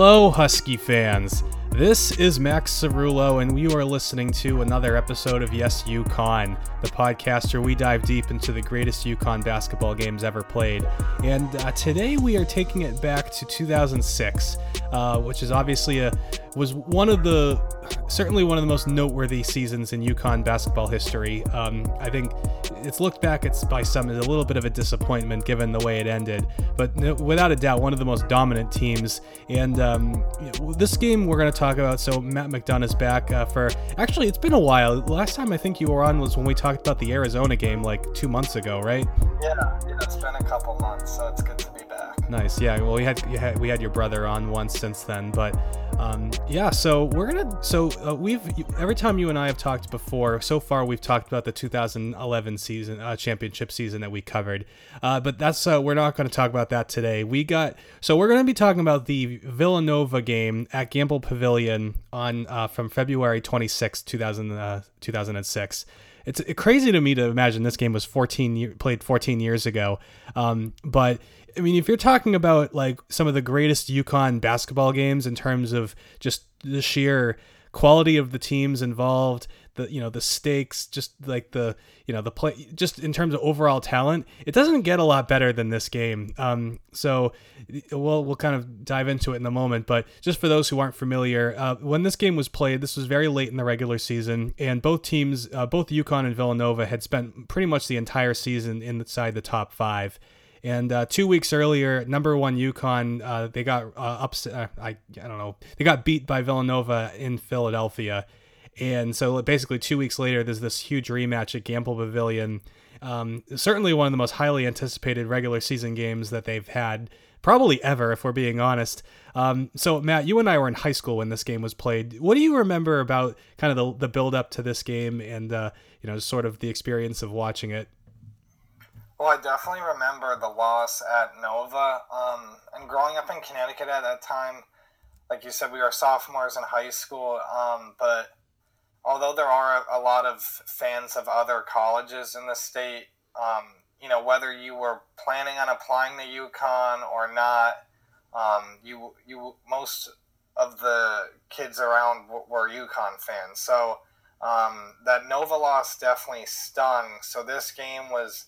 Hello, Husky fans. This is Max Cerullo, and you are listening to another episode of Yes UConn, the podcast where we dive deep into the greatest UConn basketball games ever played. And uh, today we are taking it back to 2006, uh, which is obviously a was one of the certainly one of the most noteworthy seasons in UConn basketball history. Um, I think it's looked back at by some as a little bit of a disappointment given the way it ended, but without a doubt, one of the most dominant teams. And um, this game we're going to talk about. So Matt McDonough is back uh, for actually it's been a while. Last time I think you were on was when we talked about the Arizona game like two months ago, right? Yeah, yeah, it's been a couple months, so it's good to. Nice, yeah. Well, we had, had we had your brother on once since then, but um, yeah. So we're gonna so uh, we've every time you and I have talked before. So far, we've talked about the 2011 season uh, championship season that we covered, uh, but that's uh, we're not going to talk about that today. We got so we're going to be talking about the Villanova game at Gampel Pavilion on uh, from February 26, 2000, 2006 it's crazy to me to imagine this game was 14 year, played 14 years ago. Um, but I mean, if you're talking about like some of the greatest UConn basketball games in terms of just the sheer quality of the teams involved, the you know the stakes, just like the you know the play, just in terms of overall talent, it doesn't get a lot better than this game. Um, so we'll we'll kind of dive into it in a moment. But just for those who aren't familiar, uh, when this game was played, this was very late in the regular season, and both teams, uh, both UConn and Villanova, had spent pretty much the entire season inside the top five. And uh, two weeks earlier, number one UConn, uh, they got uh, upset. Uh, I, I don't know. They got beat by Villanova in Philadelphia. And so basically, two weeks later, there's this huge rematch at Gampel Pavilion. Um, certainly one of the most highly anticipated regular season games that they've had, probably ever, if we're being honest. Um, so, Matt, you and I were in high school when this game was played. What do you remember about kind of the, the build up to this game and, uh, you know, sort of the experience of watching it? Well, I definitely remember the loss at Nova. Um, and growing up in Connecticut at that time, like you said, we were sophomores in high school. Um, but although there are a lot of fans of other colleges in the state, um, you know, whether you were planning on applying to UConn or not, um, you you most of the kids around were UConn fans. So um, that Nova loss definitely stung. So this game was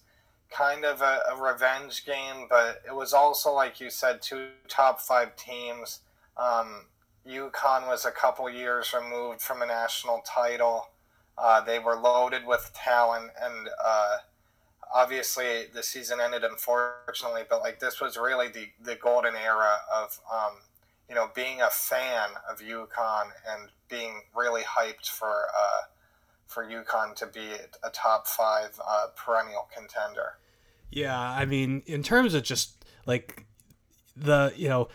kind of a, a, revenge game, but it was also, like you said, two top five teams. Um, UConn was a couple years removed from a national title. Uh, they were loaded with talent, and uh, obviously the season ended unfortunately. But like this was really the the golden era of um, you know being a fan of UConn and being really hyped for uh, for UConn to be a top five uh, perennial contender. Yeah, I mean, in terms of just like the you know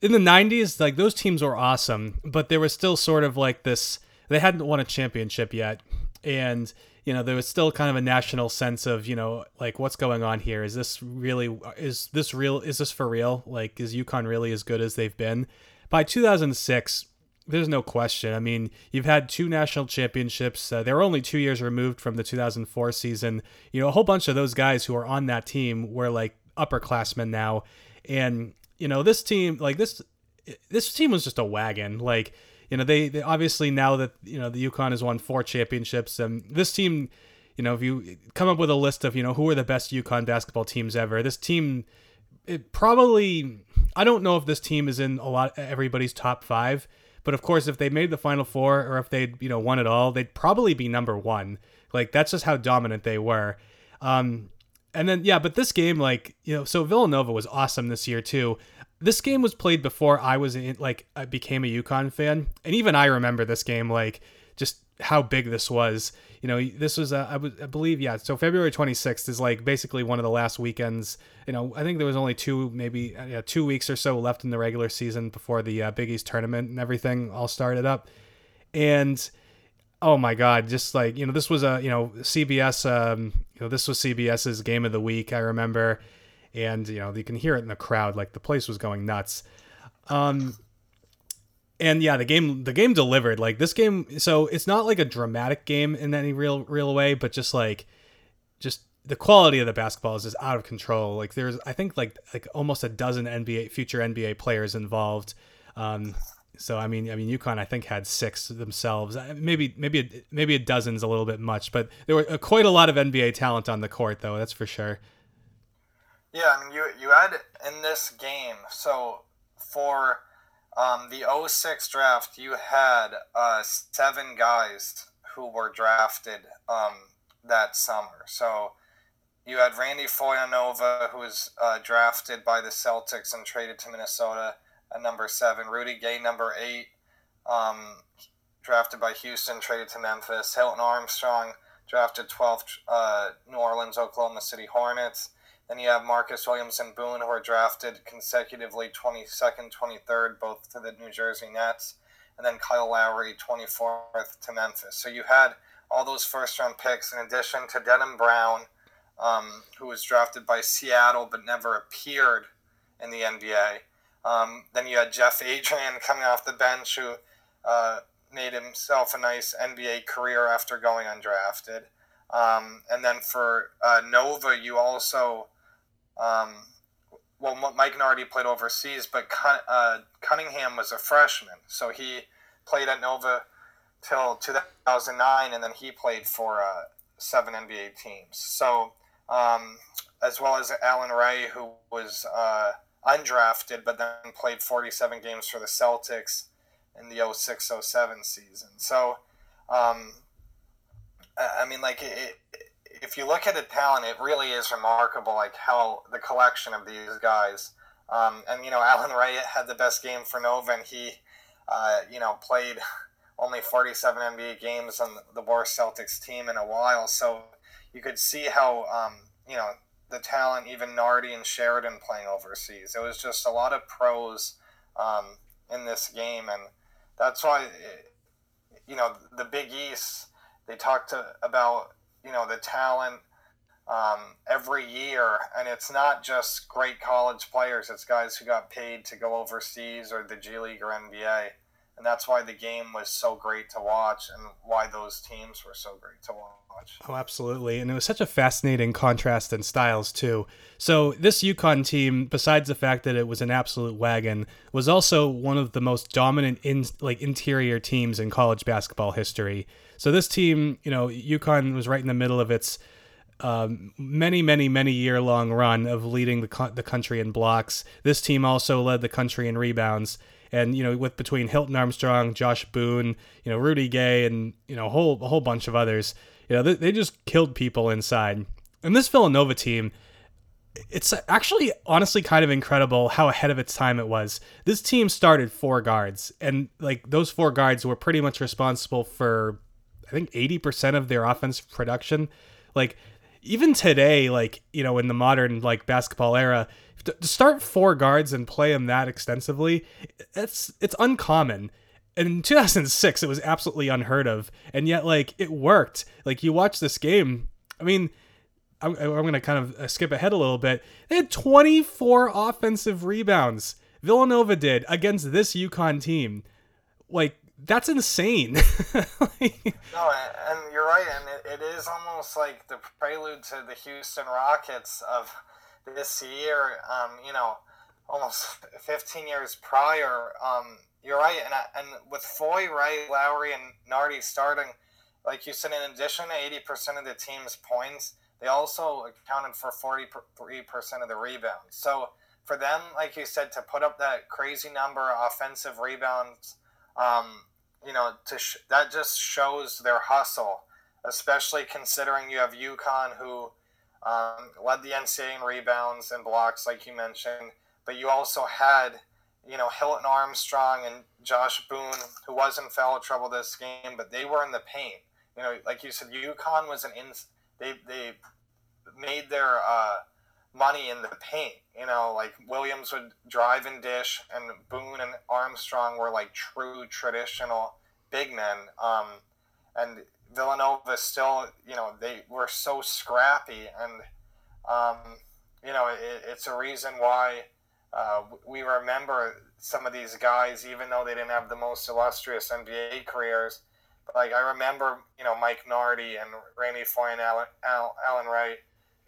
in the 90s like those teams were awesome but there was still sort of like this they hadn't won a championship yet. And you know there was still kind of a national sense of you know like what's going on here? Is this really is this real is this for real? Like is UConn really as good as they've been? By 2006 there's no question. I mean, you've had two national championships. Uh, they were only two years removed from the 2004 season. You know, a whole bunch of those guys who are on that team were like upperclassmen now, and you know, this team, like this, this team was just a wagon. Like, you know, they, they obviously now that you know the UConn has won four championships, and this team, you know, if you come up with a list of you know who are the best UConn basketball teams ever, this team, it probably, I don't know if this team is in a lot everybody's top five, but of course, if they made the Final Four or if they'd you know won it all, they'd probably be number one. Like that's just how dominant they were. Um, and then yeah, but this game, like you know, so Villanova was awesome this year too. This game was played before I was in, like I became a UConn fan, and even I remember this game like how big this was. You know, this was uh, I, believe yeah. So February 26th is like basically one of the last weekends. You know, I think there was only two maybe uh, two weeks or so left in the regular season before the uh, Big East tournament and everything all started up, and oh my god just like you know this was a you know cbs um you know this was cbs's game of the week i remember and you know you can hear it in the crowd like the place was going nuts um and yeah the game the game delivered like this game so it's not like a dramatic game in any real real way but just like just the quality of the basketball is just out of control like there's i think like like almost a dozen nba future nba players involved Um, so I mean, I mean, UConn I think had six themselves. Maybe maybe maybe a dozen's a little bit much, but there were uh, quite a lot of NBA talent on the court, though. That's for sure. Yeah, I mean, you you had in this game. So for um, the 06 draft, you had uh, seven guys who were drafted um, that summer. So you had Randy Foyanova, who was uh, drafted by the Celtics and traded to Minnesota at number seven. Rudy Gay, number eight, um, drafted by Houston, traded to Memphis. Hilton Armstrong, drafted 12th, uh, New Orleans, Oklahoma City Hornets. Then you have Marcus Williams and Boone, who are drafted consecutively 22nd, 23rd, both to the New Jersey Nets. And then Kyle Lowry, 24th to Memphis. So you had all those first round picks in addition to Denham Brown, um, who was drafted by Seattle but never appeared in the NBA. Um, then you had Jeff Adrien coming off the bench, who uh, made himself a nice NBA career after going undrafted. Um, and then for uh, Nova, you also, um, well, Mike Nardi played overseas, but uh, Cunningham was a freshman, so he played at Nova till 2009, and then he played for uh, seven NBA teams. So, um, as well as Allan Ray, who was uh, undrafted, but then played 47 games for the Celtics in the 06 07 season. So, um, I mean, like, it, if you look at the talent, it really is remarkable, like, how the collection of these guys. Um, and, you know, Allan Ray had the best game for Nova, and he, uh, you know, played only 47 NBA games on the worst Celtics team in a while. So you could see how, um, you know, the talent, even Nardi and Sheridan playing overseas. It was just a lot of pros um, in this game, and that's why, you know, the Big East. They talk to, about you know the talent um, every year, and it's not just great college players. It's guys who got paid to go overseas or the G League or NBA and that's why the game was so great to watch and why those teams were so great to watch. Oh, absolutely. And it was such a fascinating contrast in styles, too. So, this UConn team, besides the fact that it was an absolute wagon, was also one of the most dominant in like interior teams in college basketball history. So, this team, you know, UConn was right in the middle of its um, many, many, many year long run of leading the, co- the country in blocks. This team also led the country in rebounds and you know with between Hilton Armstrong, Josh Boone, you know Rudy Gay, and you know a whole a whole bunch of others, you know they, they just killed people inside. And this Villanova team, it's actually honestly kind of incredible how ahead of its time it was. This team started four guards, and like those four guards were pretty much responsible for, I think, eighty percent of their offensive production. Like even today, like you know, in the modern like basketball era, to start four guards and play them that extensively, it's it's uncommon. in 2006, it was absolutely unheard of, and yet like it worked. Like you watch this game, I mean, I'm, I'm going to kind of uh, skip ahead a little bit. They had 24 offensive rebounds. Villanova did against this UConn team. Like that's insane. like, no, and you're right, and it, it is almost like the prelude to the Houston Rockets of this year, um, you know, almost 15 years prior. Um, you're right, and and with Foy, Ray, Lowry, and Nardi starting, like you said, in addition to 80% of the team's points, they also accounted for 43% of the rebounds. So for them, like you said, to put up that crazy number of offensive rebounds, um, you know, to sh- that just shows their hustle, especially considering you have UConn who um, led the NCAA in rebounds and blocks, like you mentioned. But you also had, you know, Hilton Armstrong and Josh Boone, who was in foul trouble this game, but they were in the paint. You know, like you said, UConn was an in. They they made their uh, money in the paint. You know, like Williams would drive and dish, and Boone and Armstrong were like true traditional big men. Um, and Villanova still, you know, they were so scrappy, and um, you know, it, it's a reason why uh, we remember some of these guys, even though they didn't have the most illustrious NBA careers. Like I remember, you know, Mike Nardi and Randy Foy and Allan, Allan Ray,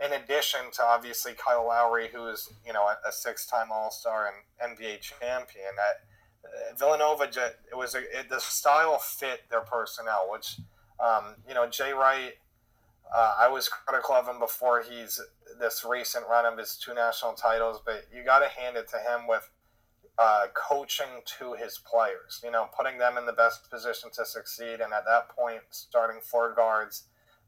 in addition to obviously Kyle Lowry, who is you know a, a six-time All-Star and NBA champion. That Villanova, it was a, it, the style fit their personnel, which, um, you know, Jay Wright, uh, I was critical of him before he's this recent run of his two national titles, but you got to hand it to him with uh, coaching to his players, you know, putting them in the best position to succeed. And at that point, starting four guards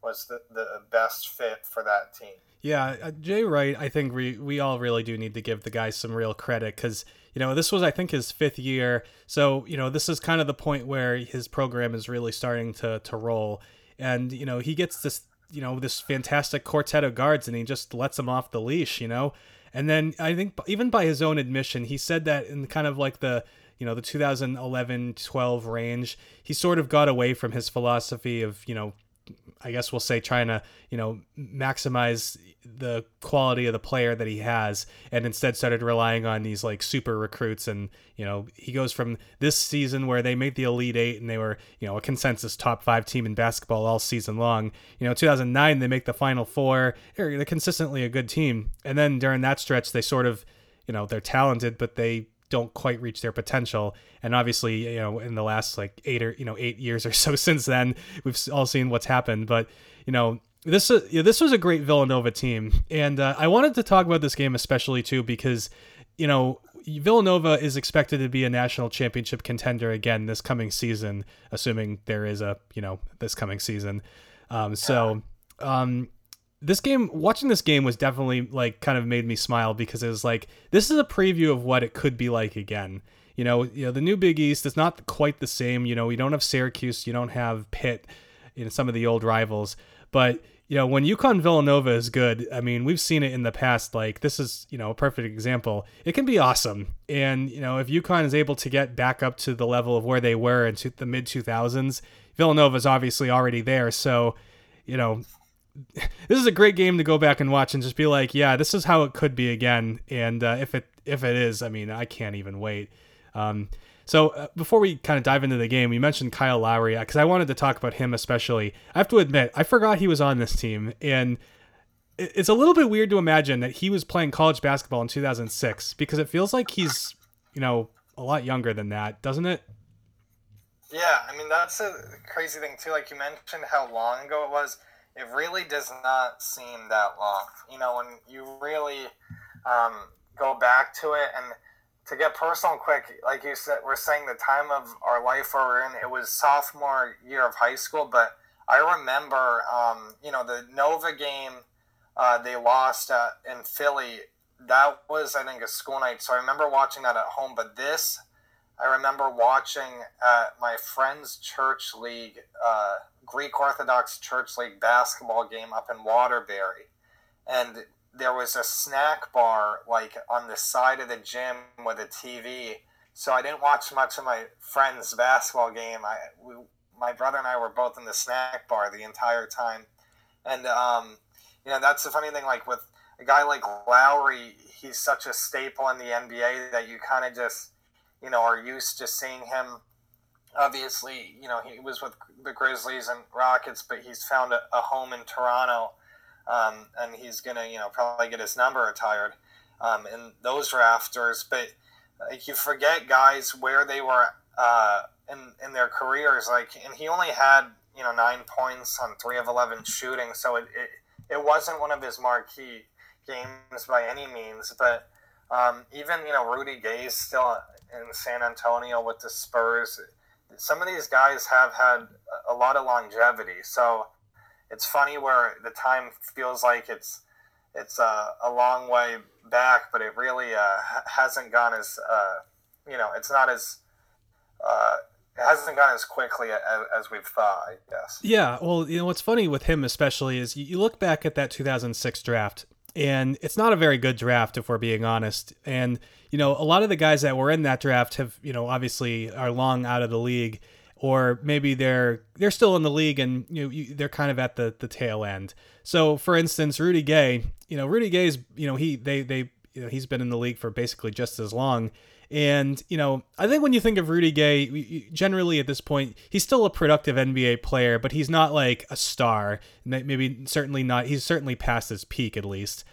was the, the best fit for that team. Yeah, uh, Jay Wright, I think we, we all really do need to give the guy some real credit because, you know, this was, I think, his fifth year. So, you know, this is kind of the point where his program is really starting to, to roll. And, you know, he gets this, you know, this fantastic quartet of guards and he just lets them off the leash, you know? And then I think even by his own admission, he said that in kind of like the you know the 2011 12 range he sort of got away from his philosophy of you know I guess we'll say trying to you know maximize the quality of the player that he has, and instead started relying on these like super recruits. And you know he goes from this season where they made the Elite Eight and they were you know a consensus top five team in basketball all season long. You know 2009 they make the Final Four. They're consistently a good team, and then during that stretch they sort of you know they're talented, but they don't quite reach their potential. And obviously, you know, in the last like eight or you know eight years or so since then, we've all seen what's happened. But you know, this uh, this was a great Villanova team, and uh, I wanted to talk about this game especially too because you know Villanova is expected to be a national championship contender again this coming season, assuming there is a you know this coming season. Um, so. Um, this game watching this game was definitely like kind of made me smile because it was like this is a preview of what it could be like again. You know you know the new big east is not quite the same you know we don't have syracuse you don't have pitt you know some of the old rivals. But you know when UConn Villanova is good I mean we've seen it in the past like this is you know a perfect example. It can be awesome. And you know if UConn is able to get back up to the level of where they were in the mid 2000s Villanova is obviously already there. So you know this is a great game to go back and watch and just be like, yeah, this is how it could be again. And uh, if it if it is, I mean, I can't even wait. Um, so uh, before we kind of dive into the game, we mentioned Kyle Lowry because uh, I wanted to talk about him especially. I have to admit, I forgot he was on this team, and it's a little bit weird to imagine that he was playing college basketball in 2006 because it feels like he's, you know, a lot younger than that, doesn't it? Yeah, I mean that's a crazy thing too. Like you mentioned how long ago it was it really does not seem that long. You know, when you really um, go back to it and to get personal quick, like you said, we're saying the time of our life where we're in, it was sophomore year of high school, but I remember, um, you know, the Nova game uh, they lost uh, in Philly. That was, I think, a school night. So I remember watching that at home. But this, I remember watching at my friend's church league uh, Greek Orthodox Church League basketball game up in Waterbury, and there was a snack bar like on the side of the gym with a TV. So I didn't watch much of my friend's basketball game. I we, my brother and I were both in the snack bar the entire time, and um, you know that's the funny thing. Like with a guy like Lowry, he's such a staple in the NBA that you kind of just you know are used to seeing him obviously, you know, he was with the Grizzlies and Rockets, but he's found a, a home in Toronto, um, and he's gonna, you know, probably get his number retired um, in those rafters. But like, you forget guys where they were uh, in in their careers. Like, and he only had you know nine points on three of eleven shooting, so it it, it wasn't one of his marquee games by any means, but. Um, even you know Rudy Gay still in San Antonio with the Spurs some of these guys have had a lot of longevity. So it's funny where the time feels like it's it's uh, a long way back, but it really uh, hasn't gone as uh, you know it's not as uh, it hasn't gone as quickly as, as, we've thought. I guess. Yeah. Well, you know what's funny with him especially is you look back at that 2006 draft, and it's not a very good draft if we're being honest, and you know, a lot of the guys that were in that draft have, you know, obviously are long out of the league, or maybe they're they're still in the league and you know you, they're kind of at the the tail end. So, for instance, Rudy Gay, you know, Rudy Gay's, you know, he they they you know he's been in the league for basically just as long. And, you know, I think when you think of Rudy Gay, generally at this point, he's still a productive NBA player, but he's not like a star. Maybe certainly not. He's certainly past his peak, at least.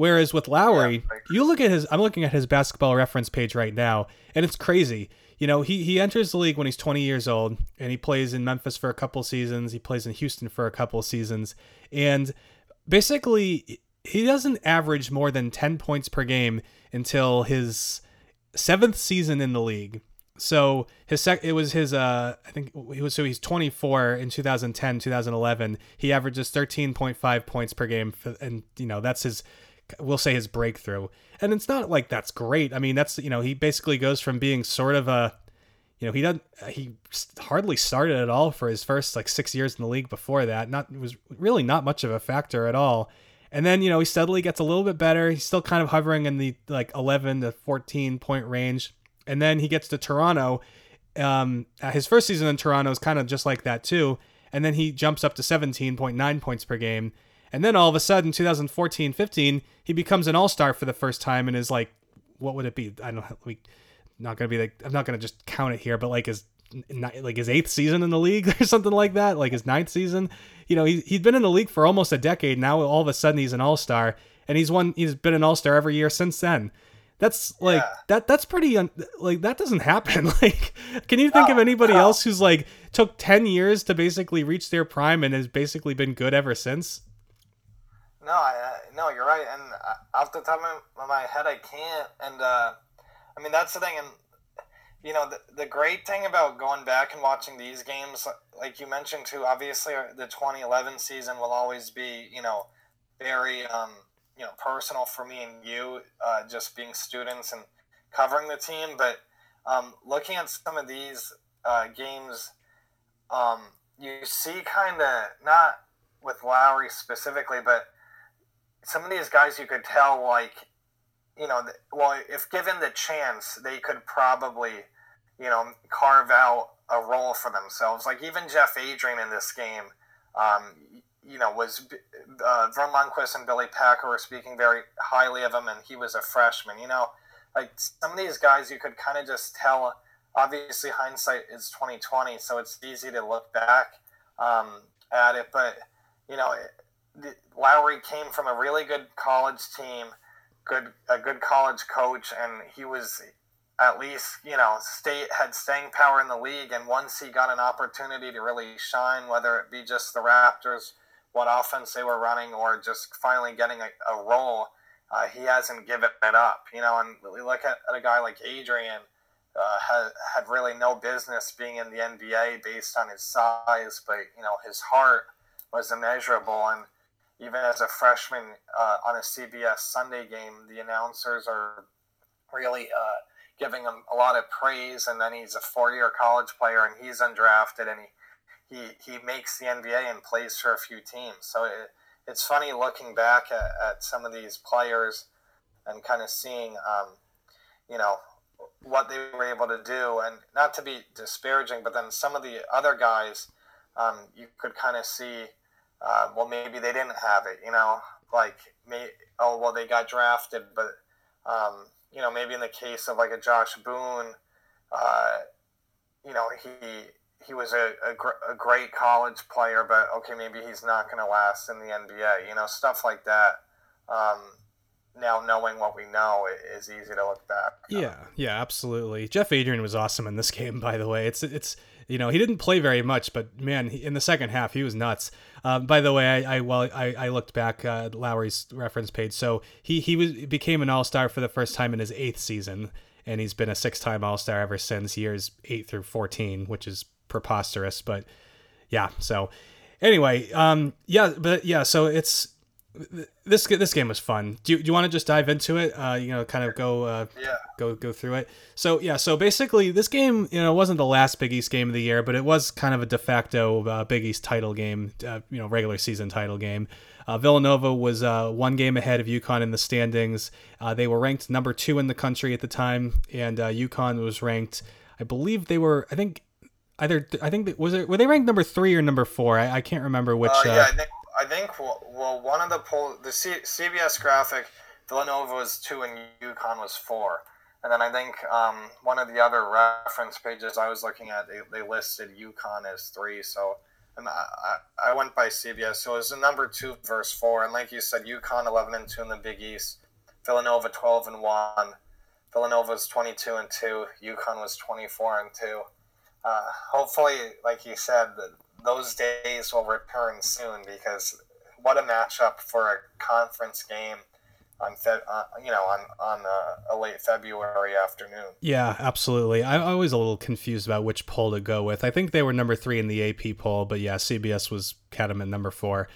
Whereas with Lowry, yeah, you look at his I'm looking at his basketball reference page right now, and it's crazy. you know, he he enters the league when he's 20 years old, and he plays in Memphis for a couple seasons. He plays in Houston for a couple seasons, and basically he doesn't average more than 10 points per game until his seventh season in the league. So his sec it was his uh I think he was so he's 24 in 2010 2011 he averages 13.5 points per game for, and you know that's his we'll say his breakthrough and it's not like that's great I mean that's you know he basically goes from being sort of a you know he doesn't he hardly started at all for his first like 6 years in the league before that not was really not much of a factor at all and then you know he steadily gets a little bit better he's still kind of hovering in the like 11 to 14 point range and then he gets to Toronto. Um, his first season in Toronto is kind of just like that too. And then he jumps up to 17.9 points per game. And then all of a sudden, 2014 15, he becomes an all star for the first time and is like, what would it be? I don't know. We, not going to be like, I'm not going to just count it here, but like his, like his eighth season in the league or something like that, like his ninth season. You know, he, he'd been in the league for almost a decade. Now all of a sudden he's an all star and he's won, he's been an all star every year since then. That's like yeah. that. That's pretty un, like that doesn't happen. Like, can you think of anybody else who's like took ten years to basically reach their prime and has basically been good ever since? No, I, no, you're right. And off the top of my head, I can't. And uh, I mean, that's the thing. And you know, the, the great thing about going back and watching these games, like you mentioned too, obviously uh, the 2011 season will always be, you know, very um, you know personal for me and you, uh, just being students and covering the team. But um, looking at some of these uh, games, um, you see kind of not with Lowry specifically, but some of these guys you could tell like you know well if given the chance they could probably you know carve out a role for themselves like even jeff adrien in this game um, you know, was uh, Verne Lundquist and Billy Packer were speaking very highly of him, and he was a freshman. You know, like some of these guys, you could kind of just tell. Obviously, hindsight is twenty twenty, so it's easy to look back um, at it. But you know, the, Lowry came from a really good college team, good a good college coach, and he was at least you know state had staying power in the league. And once he got an opportunity to really shine, whether it be just the Raptors what offense they were running or just finally getting a, a role, uh, he hasn't given it up. You know, and we look at, at a guy like Adrien. uh, had, had really no business being in the NBA based on his size, but, you know, his heart was immeasurable. And even as a freshman uh, on a CBS Sunday game, the announcers are really uh, giving him a lot of praise. And then he's a four year college player and he's undrafted and he he he makes the NBA and plays for a few teams. So it, it's funny looking back at, at some of these players and kind of seeing, um, you know, what they were able to do, and not to be disparaging, but then some of the other guys, um, you could kind of see, uh, well, maybe they didn't have it, you know, like, may, oh, well, they got drafted, but, um, you know, maybe in the case of like a Josh Boone, uh, you know, he he was a, a, gr- a, great college player, but okay, maybe he's not going to last in the NBA. You know, stuff like that. Um, now knowing what we know, it is easy to look back. Yeah, yeah, absolutely. Jeff Adrien was awesome in this game, by the way. It's it's you know he didn't play very much, but man, he, in the second half he was nuts. Um, by the way, I, I well I, I looked back uh, Lowry's reference page, so he he was became an All Star for the first time in his eighth season, and he's been a six time All Star ever since years eight through fourteen, which is preposterous. But yeah, so anyway, um, yeah, but yeah, so it's this this game was fun. Do you, do you want to just dive into it? Uh, you know, kind of go uh, yeah. go go through it. So yeah, so basically, this game you know wasn't the last Big East game of the year, but it was kind of a de facto uh, Big East title game. Uh, you know, regular season title game. Uh, Villanova was uh, one game ahead of UConn in the standings. Uh, they were ranked number two in the country at the time, and uh, UConn was ranked. I believe they were. I think either I think was it were they ranked number three or number four? I, I can't remember which. Yeah, uh, I think well one of the poll the C, CBS graphic Villanova was two and UConn was four, and then I think um, one of the other reference pages I was looking at they, they listed UConn as three. So and I, I, went by CBS, so it was the number two versus four, and like you said, UConn eleven and two in the Big East, Villanova twelve and one. Villanova was 22 and 2. UConn was 24 and 2. Uh, hopefully, like you said, that those days will return soon because what a matchup for a conference game on Fe- uh, you know on on a late February afternoon. Yeah, absolutely. I, I was a little confused about which poll to go with. I think they were number three in the AP poll, but yeah, CBS was had them at number four.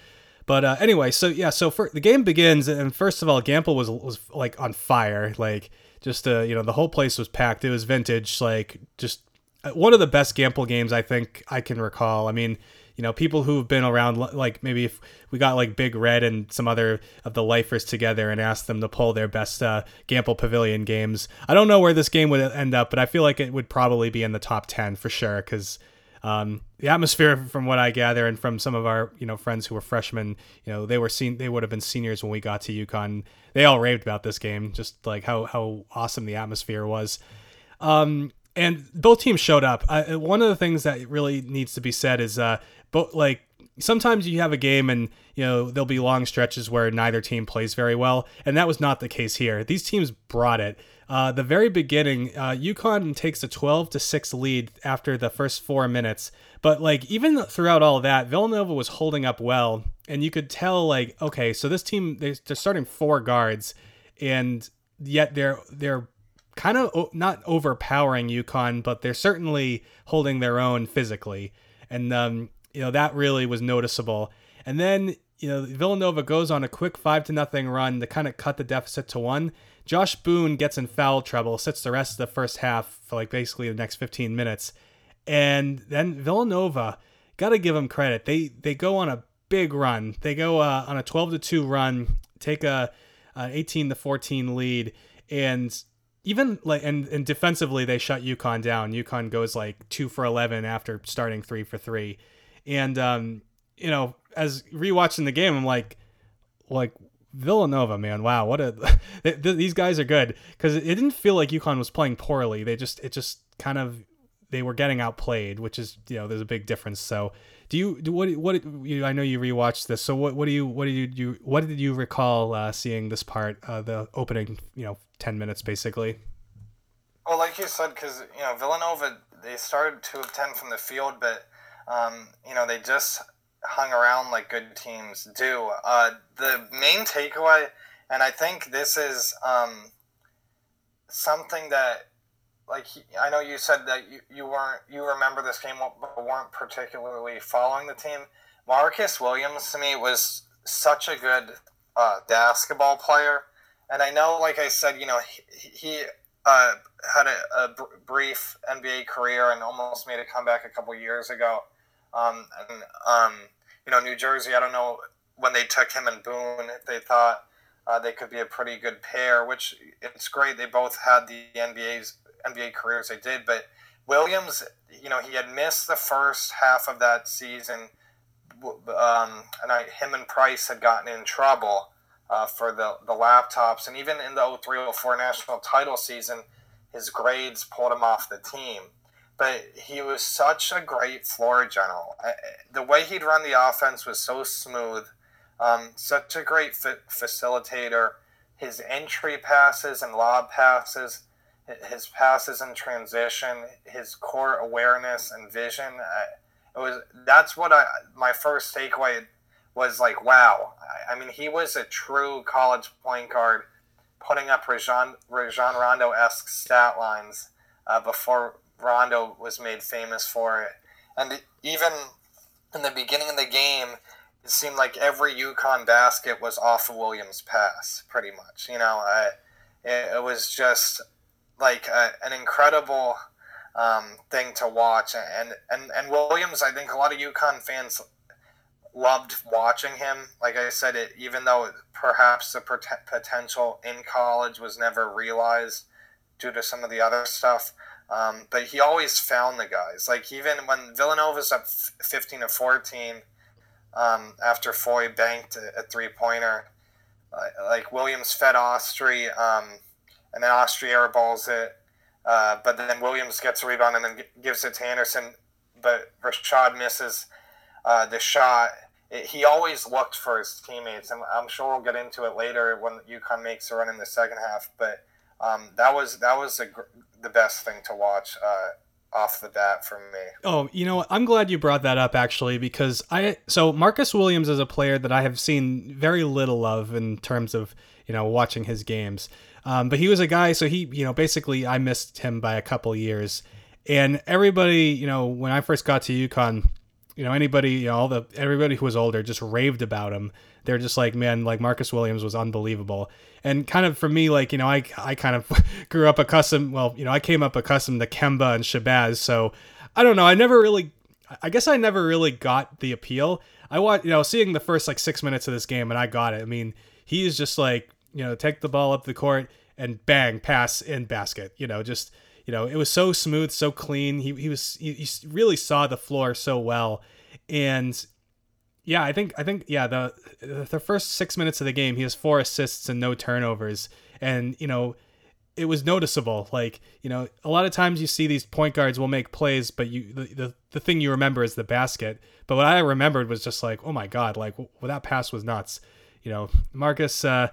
But uh, anyway, so yeah, so for the game begins, and first of all, Gampel was was like on fire, like just uh, you know the whole place was packed. It was vintage, like just one of the best Gampel games I think I can recall. I mean, you know, people who've been around, like maybe if we got like Big Red and some other of the lifers together and asked them to pull their best uh, Gampel Pavilion games. I don't know where this game would end up, but I feel like it would probably be in the top ten for sure because um, the atmosphere, from what I gather, and from some of our you know friends who were freshmen, you know they were seen they would have been seniors when we got to UConn. They all raved about this game, just like how how awesome the atmosphere was. Um, and both teams showed up. I, one of the things that really needs to be said is, uh, both like sometimes you have a game and you know there'll be long stretches where neither team plays very well, and that was not the case here. These teams brought it. Uh, the very beginning, uh, UConn takes a 12 to 6 lead after the first four minutes. But like even throughout all that, Villanova was holding up well, and you could tell like okay, so this team they're starting four guards, and yet they're they're kind of not overpowering UConn, but they're certainly holding their own physically, and um, you know that really was noticeable. And then you know Villanova goes on a quick five to nothing run to kind of cut the deficit to one Josh Boone gets in foul trouble, sits the rest of the first half for like basically the next 15 minutes. And then Villanova, got to give them credit. They they go on a big run. They go uh, on a 12 to 2 run, take a, a 18 to 14 lead and even like and, and defensively they shut UConn down. UConn goes like 2 for 11 after starting 3 for 3. And um you know, as rewatching the game, I'm like like Villanova, man, wow, what a these guys are good because it didn't feel like UConn was playing poorly. They just it just kind of they were getting outplayed, which is you know there's a big difference. So do you do what what you, I know you rewatched this. So what what do you what did you, you what did you recall uh, seeing this part uh, the opening you know ten minutes basically? Well, like you said, because you know Villanova they started two of ten from the field, but um, you know they just hung around like good teams do. Uh, the main takeaway, and I think this is um, something that, like, I know you said that you, you weren't, you remember this game, but weren't particularly following the team. Marcus Williams to me was such a good uh, basketball player, and I know, like I said, you know, he, he uh, had a, a, brief NBA career and almost made a comeback a couple years ago. Um, and um, you know, New Jersey, I don't know when they took him and Boone, if they thought uh, they could be a pretty good pair, which it's great. They both had the NBA's NBA careers they did, but Williams, you know, he had missed the first half of that season, um, and I, him and Price had gotten in trouble uh, for the, the laptops, and even in the 03-04 national title season, his grades pulled him off the team but he was such a great floor general. The way he'd run the offense was so smooth, um, such a great facilitator. His entry passes and lob passes, his passes in transition, his core awareness and vision. It was that's what I my first takeaway was like. Wow, I mean, he was a true college point guard, putting up Rajon Rajon Rondo esque stat lines uh, before Rondo was made famous for it. And even in the beginning of the game, it seemed like every UConn basket was off of Williams' pass, pretty much. You know, uh, it, it, was just like a, an incredible um, thing to watch. And, and, and Williams, I think a lot of UConn fans loved watching him. Like I said, it even though perhaps the potential in college was never realized due to some of the other stuff. Um, but he always found the guys. Like even when Villanova's up 15 to 14 um, after Foy banked a, a three pointer, uh, like Williams fed Austrie, um, and then Austrie airballs it. Uh, but then Williams gets a rebound and then gives it to Anderson. But Rashad misses uh, the shot. It, he always looked for his teammates, and I'm sure we'll get into it later when UConn makes a run in the second half. But um, that was that was a, the best thing to watch uh, off the bat for me. Oh, you know, I'm glad you brought that up actually because I so Marcus Williams is a player that I have seen very little of in terms of you know watching his games. Um, but he was a guy, so he you know basically I missed him by a couple years, and everybody you know when I first got to UConn, you know anybody you know all the everybody who was older just raved about him. They're just like man, like Marcus Williams was unbelievable and kind of for me, like you know, I I kind of grew up accustomed. Well, you know, I came up accustomed to Kemba and Shabazz, so I don't know. I never really, I guess I never really got the appeal. I want you know, seeing the first like six minutes of this game, and I got it. I mean, he is just like you know, take the ball up the court and bang, pass in basket. You know, just you know, it was so smooth, so clean. He he was he, he really saw the floor so well, and yeah, I think I think yeah the the first six minutes of the game he has four assists and no turnovers, and you know it was noticeable. Like you know a lot of times you see these point guards will make plays, but you the the, the thing you remember is the basket. But what I remembered was just like oh my god, like well, that pass was nuts. You know Marcus. Uh,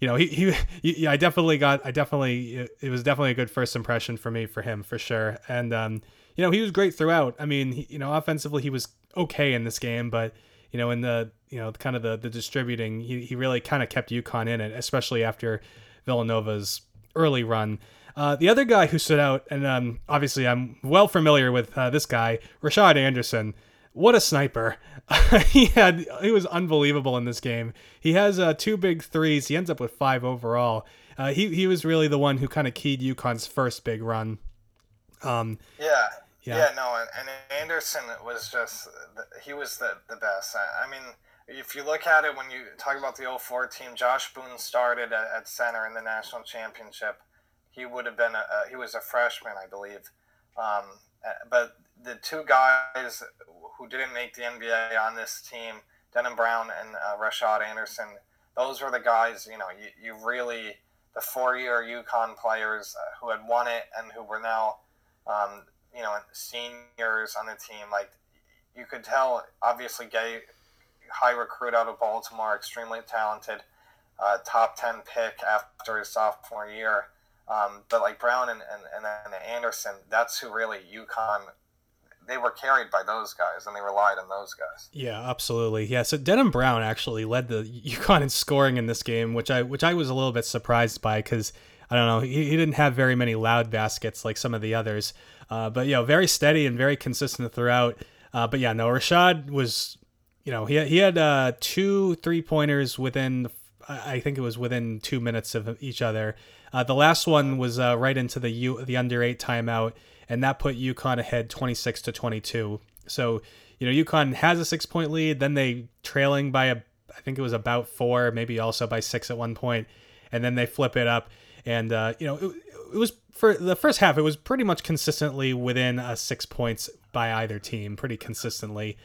you know, he, he, he, I definitely got, I definitely, it, it was definitely a good first impression for me, for him, for sure. And, um, you know, he was great throughout. I mean, he, you know, offensively, he was okay in this game, but, you know, in the you know kind of the the distributing, he, he really kind of kept UConn in it, especially after Villanova's early run. Uh, the other guy who stood out, and um, obviously I'm well familiar with uh, this guy, Rashad Anderson. What a sniper! he had he was unbelievable in this game. He has uh, two big threes. He ends up with five overall. Uh, he he was really the one who kind of keyed UConn's first big run. Um, yeah, yeah. yeah, no, and, and Anderson was just he was the the best. I, I, mean, if you look at it when you talk about the 04 team, Josh Boone started at, at center in the national championship. He would have been a, a he was a freshman, I believe. Um, but the two guys who didn't make the NBA on this team, Denham Brown and uh, Rashad Anderson, those were the guys. You know, you, you really the four-year UConn players uh, who had won it and who were now um, you know seniors on the team. Like you could tell, obviously, Gay, high recruit out of Baltimore, extremely talented, uh, top ten pick after his sophomore year. Um, but like Brown and, and, and Anderson, that's who really UConn they were carried by those guys and they relied on those guys. Yeah, absolutely. Yeah, so Denham Brown actually led the UConn in scoring in this game, which I which I was a little bit surprised by because I don't know he, he didn't have very many loud baskets like some of the others. Uh, but you know, very steady and very consistent throughout. Uh, but yeah, no, Rashad was, you know, he he had uh, two three pointers within, I think it was within two minutes of each other. Uh, the last one was uh, right into the U the under eight timeout, and that put UConn ahead twenty six to twenty two. So you know, UConn has a six point lead. Then they trailing by a, I think it was about four, maybe also by six at one point, and then they flip it up. And uh, you know, it, it was for the first half, it was pretty much consistently within uh, six points by either team, pretty consistently.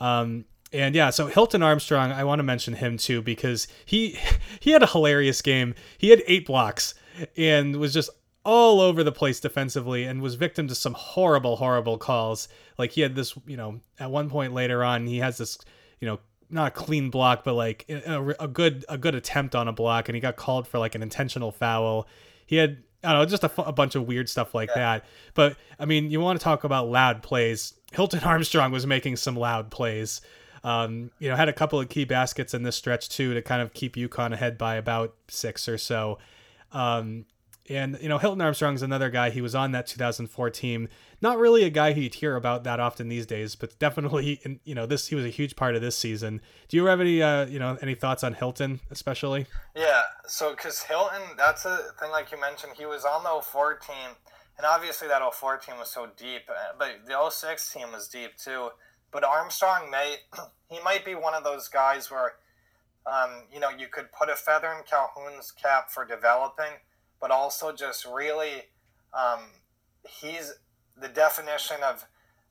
Um, and yeah, so Hilton Armstrong, I want to mention him too because he he had a hilarious game. He had eight blocks and was just all over the place defensively and was victim to some horrible, horrible calls. Like he had this, you know, at one point later on, he has this, you know, not a clean block, but like a, a good a good attempt on a block, and he got called for like an intentional foul. He had I don't know, just a, a bunch of weird stuff like yeah. that. But I mean, you want to talk about loud plays? Hilton Armstrong was making some loud plays. Um, you know, had a couple of key baskets in this stretch too to kind of keep UConn ahead by about six or so. Um, and you know, Hilton Armstrong's another guy. He was on that 2004 team. Not really a guy who you'd hear about that often these days, but definitely, you know, this he was a huge part of this season. Do you have any, uh, you know, any thoughts on Hilton, especially? Yeah. So, because Hilton, that's a thing, like you mentioned, he was on the 04 team, and obviously that 04 team was so deep, uh, but the 06 team was deep too. But Armstrong may, he might be one of those guys where, um, you know, you could put a feather in Calhoun's cap for developing but also just really, um, he's the definition of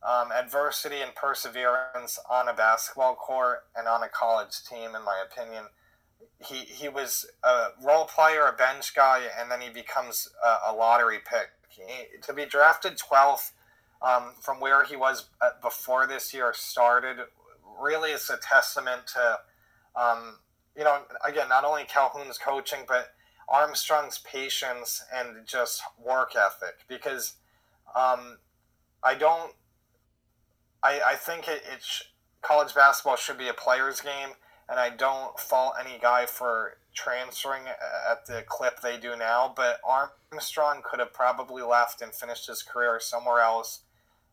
um, adversity and perseverance on a basketball court and on a college team, in my opinion. He, he was a role player, a bench guy, and then he becomes a, a lottery pick. He, to be drafted 12th um, from where he was uh, before this year started really is a testament to, um, you know, again, not only Calhoun's coaching, but Armstrong's patience and just work ethic because um, I don't. I, I think it, it's college basketball should be a player's game, and I don't fault any guy for transferring at the clip they do now. But Armstrong could have probably left and finished his career somewhere else,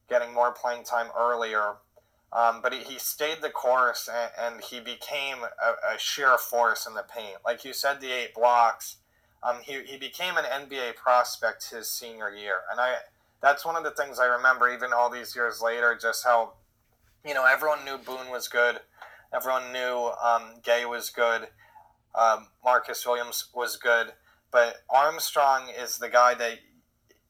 getting more playing time earlier. Um, but he, he stayed the course and, and he became a, a, sheer force in the paint. Like you said, the eight blocks. Um, he, he became an NBA prospect his senior year. And I that's one of the things I remember even all these years later, just how, you know, everyone knew Boone was good. Everyone knew um, Gay was good. Um, Marcus Williams was good. But Armstrong is the guy that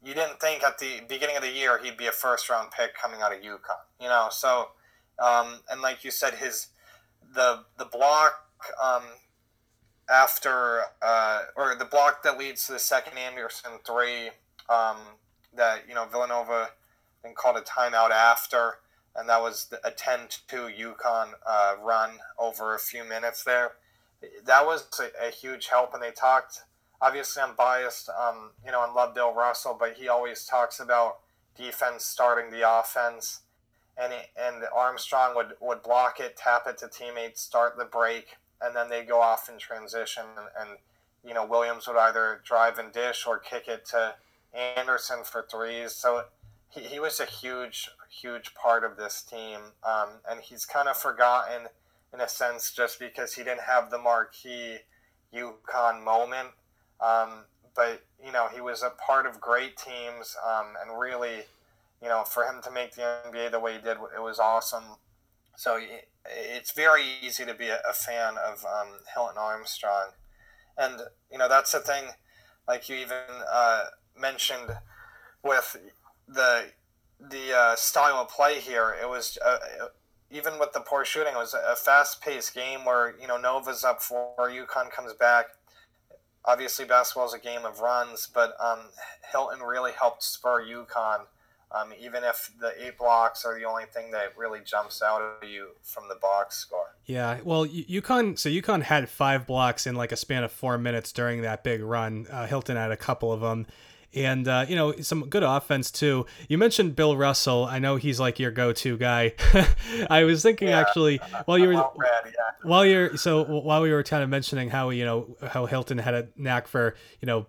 you didn't think at the beginning of the year he'd be a first round pick coming out of UConn. You know, so um, and like you said, his the the block um, after uh, or the block that leads to the second Anderson three um, that you know Villanova then called a timeout after, and that was a 10-2 UConn uh, run over a few minutes there. That was a, a, huge help, and they talked. Obviously, I'm biased, um, you know, and love Bill Russell, but he always talks about defense starting the offense and and Armstrong would, would block it, tap it to teammates, start the break, and then they go off in transition. And, and, you know Williams would either drive and dish or kick it to Anderson for threes. So he, he was a huge huge part of this team, um, and he's kind of forgotten in a sense just because he didn't have the marquee UConn moment. Um, but you know he was a part of great teams um, and really you know, for him to make the NBA the way he did, it was awesome. So it's very easy to be a fan of um, Hilton Armstrong, and you know that's the thing. Like you even uh, mentioned with the the uh, style of play here, it was uh, even with the poor shooting, it was a fast paced game where you know Nova's up four, UConn comes back. Obviously, basketball is a game of runs, but um, Hilton really helped spur UConn um, even if the eight blocks are the only thing that really jumps out at you from the box score. Yeah, well, UConn. So UConn had five blocks in like a span of four minutes during that big run. Uh, Hilton had a couple of them, and uh, you know some good offense too. You mentioned Bill Russell. I know he's like your go-to guy. I was thinking yeah, actually while you were yeah. while you're so while we were kind of mentioning how you know how Hilton had a knack for you know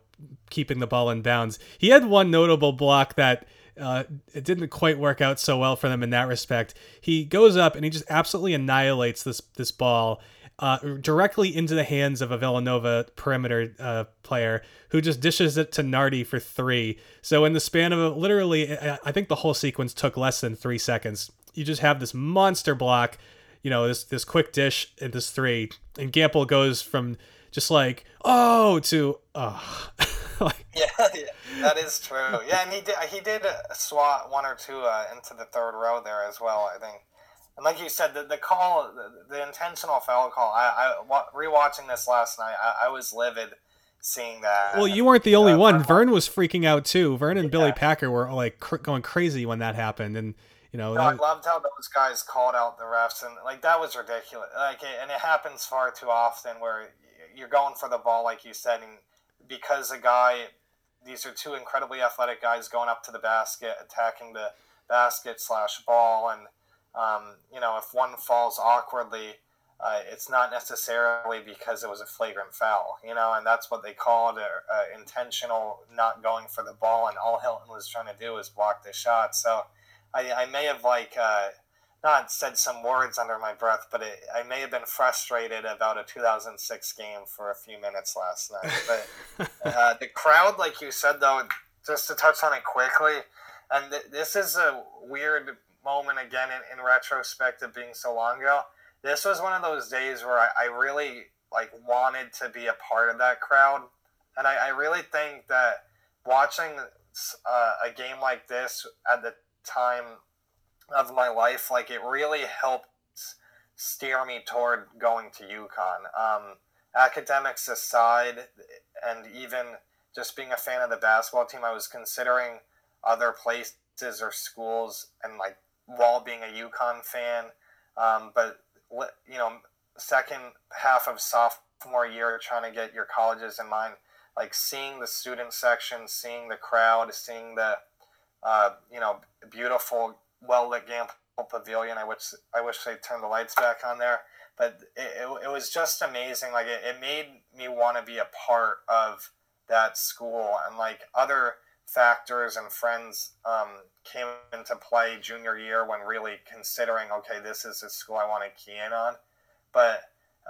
keeping the ball in bounds. He had one notable block that uh, it didn't quite work out so well for them in that respect. He goes up and he just absolutely annihilates this this ball uh, directly into the hands of a Villanova perimeter uh, player who just dishes it to Nardi for three. So in the span of a, literally, I think the whole sequence took less than three seconds. You just have this monster block, you know, this this quick dish and this three, and Gampel goes from just like oh to oh. like, yeah, yeah, that is true. Yeah, and he did he did swat one or two uh, into the third row there as well. I think, and like you said, the, the call, the, the intentional foul call. I, I rewatching this last night, I, I was livid seeing that. Well, you weren't the only uh, one. Verne was freaking out too. Verne and yeah. Billy Packer were like cr- going crazy when that happened, and you know. No. I loved how those guys called out the refs, and like that was ridiculous. Like, and it happens far too often where you're going for the ball, like you said, and because a guy, these are two incredibly athletic guys going up to the basket, attacking the basket slash ball, and um, you know if one falls awkwardly, uh, it's not necessarily because it was a flagrant foul, you know, and that's what they called a, intentional not going for the ball, and all Hilton was trying to do was block the shot. So I, I may have like. Uh, not said some words under my breath, but it, I may have been frustrated about a 2006 game for a few minutes last night. But uh, the crowd, like you said, though, just to touch on it quickly, and th- this is a weird moment again in, in retrospect of being so long ago. This was one of those days where I, I really like wanted to be a part of that crowd, and I, I really think that watching uh, a game like this at the time of my life, like it really helped steer me toward going to UConn. Um, academics aside, and even just being a fan of the basketball team, I was considering other places or schools, and like while being a UConn fan. Um, but you know, second half of sophomore year, trying to get your colleges in mind, like seeing the student section, seeing the crowd, seeing the uh, you know beautiful, well lit Gampel Pavilion. I wish I wish they turned the lights back on there, but it, it, it was just amazing. Like it, it made me want to be a part of that school and like other factors and friends um, came into play junior year when really considering okay this is the school i want to key in on but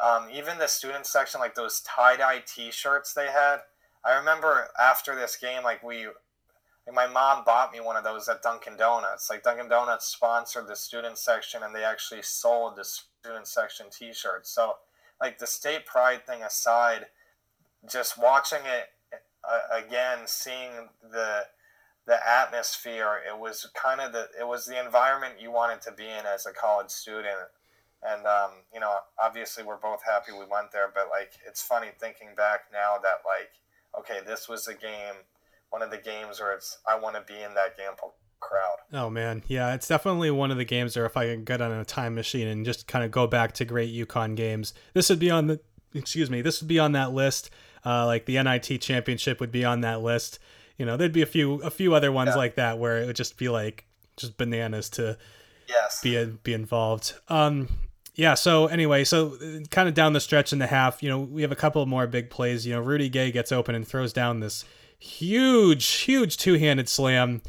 um, even the student section like those tie-dye t-shirts they had i remember after this game like we like my mom bought me one of those at dunkin donuts like dunkin donuts sponsored the student section and they actually sold the student section t-shirts so like the state pride thing aside just watching it uh, again, seeing the the atmosphere, it was kind of the it was the environment you wanted to be in as a college student. And um, you know, obviously, we're both happy we went there. But like, it's funny thinking back now that like, okay, this was a game, one of the games where it's I want to be in that game crowd. Oh man, yeah, it's definitely one of the games where if I could get on a time machine and just kind of go back to great UConn games, this would be on the excuse me, this would be on that list. Uh, like the NIT championship would be on that list. You know, there'd be a few a few other ones yeah. like that where it would just be like just bananas to yes. be a, be involved. Um, yeah. So anyway, so kind of down the stretch in the half, you know, we have a couple more big plays. You know, Rudy Gay gets open and throws down this huge, huge two handed slam.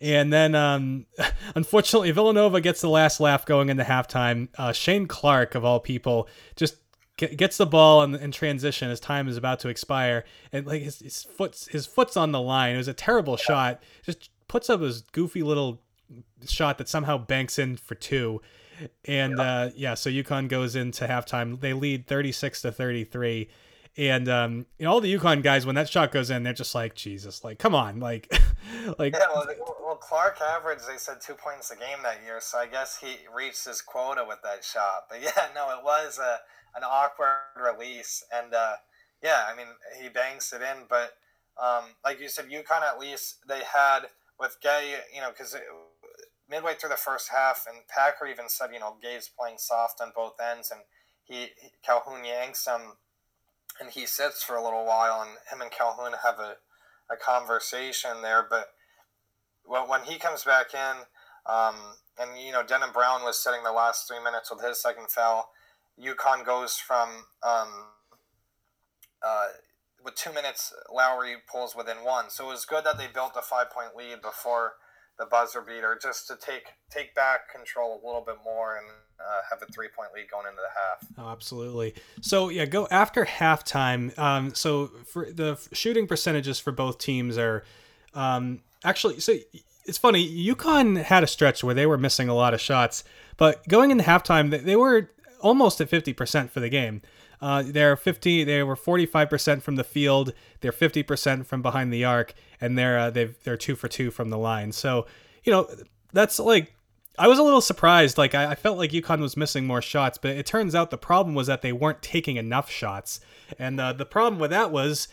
And then, um, unfortunately, Villanova gets the last laugh going into halftime. Uh, Shane Clark, of all people, just gets the ball in, in, transition as time is about to expire, and like his, his foot's his foot's on the line. It was a terrible shot. Just puts up his goofy little shot that somehow banks in for two. And uh, yeah, so UConn goes into halftime. They lead 36 to 33. And um, you know, all the UConn guys, when that shot goes in, they're just like, Jesus, like, come on, like, like. Yeah, well, well, Clark averaged, they said two points a game that year, so I guess he reached his quota with that shot. But yeah, no, it was a an awkward release, and uh, yeah, I mean he banks it in. But um, like you said, UConn at least they had with Gay, you know, because midway through the first half, and Packer even said, you know, Gay's playing soft on both ends, and he, he Calhoun yanks him, and he sits for a little while, and him and Calhoun have a, a conversation there. But when he comes back in, um, and you know, Denham Brown was sitting the last three minutes with his second foul. UConn goes from um, uh, with two minutes, Lowry pulls within one. So it was good that they built a five point lead before the buzzer beater, just to take take back control a little bit more and uh, have a three point lead going into the half. Oh, absolutely. So yeah, go after halftime. Um, so for the shooting percentages for both teams are um, actually so. It's funny. UConn had a stretch where they were missing a lot of shots, but going into halftime, they were almost at 50% for the game. Uh, they're 50. They were 45% from the field. They're 50% from behind the arc, and they're uh, they've they're two for two from the line. So you know that's like I was a little surprised. Like I, I felt like UConn was missing more shots, but it turns out the problem was that they weren't taking enough shots, and uh, the problem with that was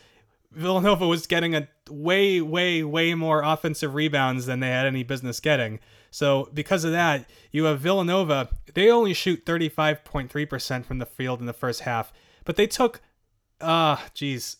Villanova was getting a way way way more offensive rebounds than they had any business getting. So because of that, you have Villanova. They only shoot 35.3% from the field in the first half, but they took, uh, geez,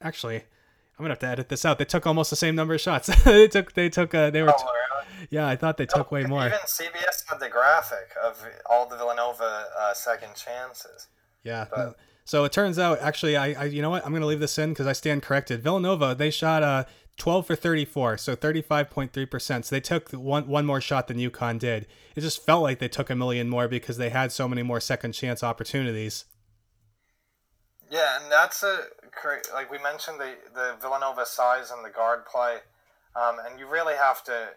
actually, I'm gonna have to edit this out. They took almost the same number of shots. they took, they took, uh, they were, oh, really? Yeah, I thought they took way more. Even CBS had the graphic of all the Villanova uh, second chances. Yeah. But, so it turns out, actually, I, I, you know what? I'm gonna leave this in because I stand corrected. Villanova, they shot uh 12 for 34, so 35.3%. So they took one one more shot than UConn did. It just felt like they took a million more because they had so many more second chance opportunities. Yeah, and that's a like we mentioned the the Villanova size and the guard play, um, and you really have to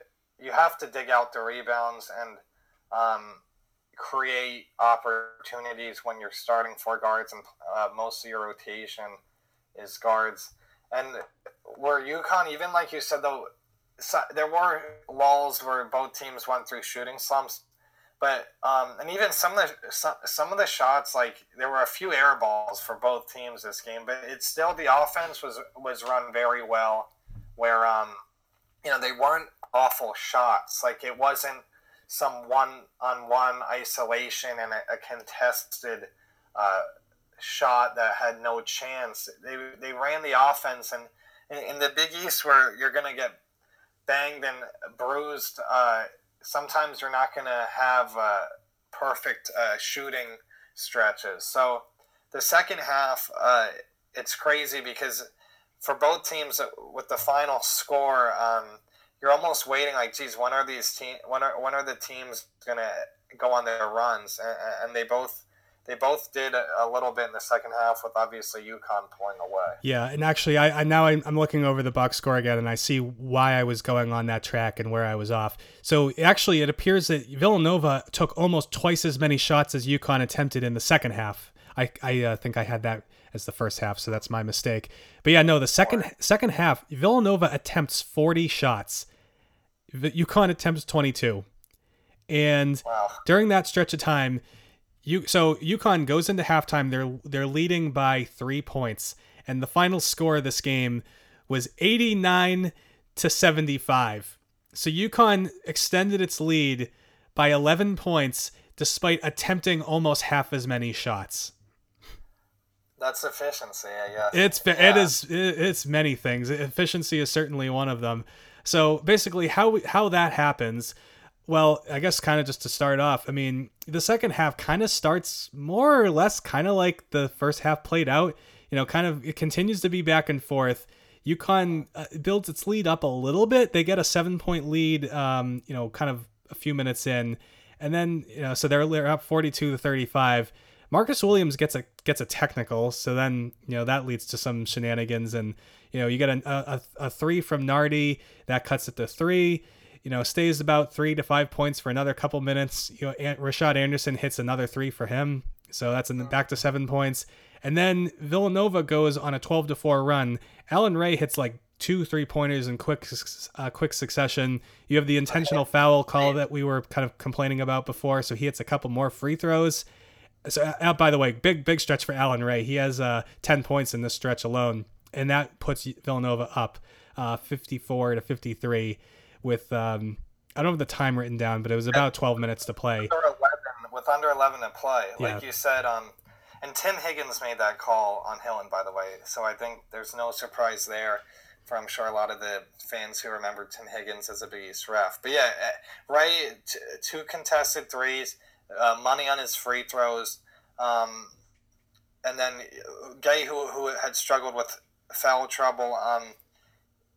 you have to dig out the rebounds and um, create opportunities when you're starting four guards and uh, most of your rotation is guards. And where UConn, even like you said, though, so, there were lulls where both teams went through shooting slumps. But um, and even some of the some, some of the shots, like there were a few air balls for both teams this game, but it's still the offense was was run very well. Where um, you know they weren't awful shots. Like it wasn't some one on one isolation and a, a contested uh, shot that had no chance. They they ran the offense, and in, in the Big East where you're gonna get banged and bruised, uh, sometimes you're not gonna have uh, perfect uh, shooting stretches. So the second half, uh, it's crazy because for both teams uh, with the final score. Um, you're almost waiting like, geez, when are these team when are when are the teams gonna go on their runs? And, and they both they both did a, little bit in the second half, with obviously UConn pulling away. Yeah, and actually, I, I now I'm, I'm looking over the box score again, and I see why I was going on that track and where I was off. So actually, it appears that Villanova took almost twice as many shots as UConn attempted in the second half. I I uh, think I had that as the first half, so that's my mistake. But yeah, no, the second second half, Villanova attempts 40 shots UConn attempts 22. And wow. during that stretch of time, you so UConn goes into halftime. They're they're leading by three points, and the final score of this game was 89 to 75. So UConn extended its lead by 11 points despite attempting almost half as many shots. That's efficiency, I guess. It's yeah. it is it's many things. Efficiency is certainly one of them. So basically, how how that happens. Well, I guess kind of just to start off, I mean, the second half kind of starts more or less kind of like the first half played out. You know, kind of it continues to be back and forth. UConn uh, builds its lead up a little bit. They get a seven point lead, um, you know, kind of a few minutes in. And then, you know, so they're, they're up 42 to 35. Marcus Williams gets a gets a technical, so then you know that leads to some shenanigans, and you know you get a, a, a three from Nardi that cuts it to three. You know, stays about three to five points for another couple minutes. You know, Rashad Anderson hits another three for him, so that's in the, back to seven points. And then Villanova goes on a 12 to four run. Allan Ray hits like two three pointers in quick uh, quick succession. You have the intentional foul call that we were kind of complaining about before, so he hits a couple more free throws. So, uh, uh, by the way, big big stretch for Allan Ray. He has uh, ten points in this stretch alone, and that puts Villanova up uh, 54 to 53 with um, I don't have the time written down, but it was about 12 minutes to play. Under 11, with under 11 to play, like yeah. you said, um, and Tim Higgins made that call on Hilton, by the way. So I think there's no surprise there for I'm sure a lot of the fans who remember Tim Higgins as a Big East ref. But yeah, uh, Ray, t- two contested threes uh, money on his free throws. Um, and then Gay, who, who had struggled with foul trouble. Um,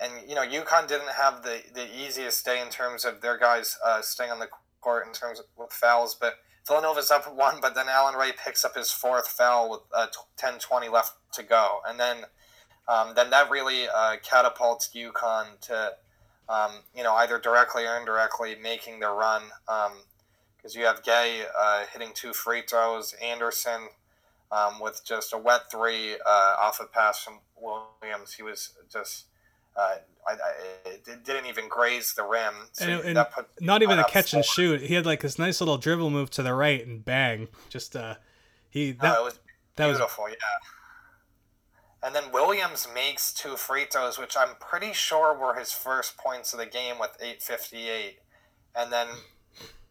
and, you know, UConn didn't have the, the easiest day in terms of their guys uh, staying on the court in terms of with fouls. But Villanova's up one, but then Allan Ray picks up his fourth foul with uh, 10 20 left to go. And then um, then that really uh, catapults UConn to, um, you know, either directly or indirectly making their run. Um, because you have Gay uh, hitting two free throws, Anderson um, with just a wet three uh, off a pass from Williams. He was just. Uh, I, I, it didn't even graze the rim. So and, and put, not even a catch and shoot. He had like this nice little dribble move to the right and bang. Just uh, he that was that beautiful. Was, yeah. And then Williams makes two free throws, which I'm pretty sure were his first points of the game with 8:58. And then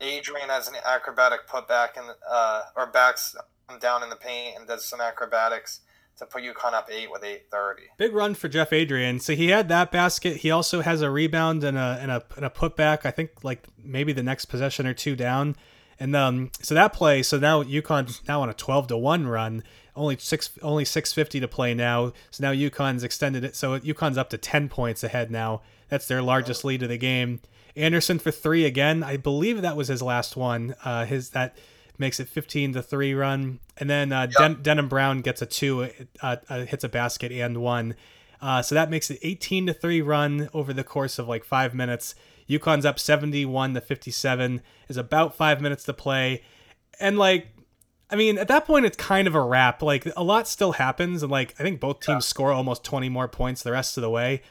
Adrien has an acrobatic putback and uh, or backs down in the paint and does some acrobatics to put UConn up eight with eight thirty. Big run for Jeff Adrien. So he had that basket. He also has a rebound and a and a and a putback. I think like maybe the next possession or two down. And um, so that play. So now UConn's now on a twelve to one run. Only six only six fifty to play now. So now UConn's extended it. So UConn's up to ten points ahead now. That's their largest lead of the game. Anderson for three again. I believe that was his last one. Uh, his that makes it 15 to three run, and then uh, yep. Den- Denham Brown gets a two, uh, uh, hits a basket and one. Uh, so that makes it 18 to three run over the course of like five minutes. UConn's up 71 to 57. Is about five minutes to play, and like I mean, at that point, it's kind of a wrap. Like a lot still happens, and like I think both teams yeah. score almost 20 more points the rest of the way.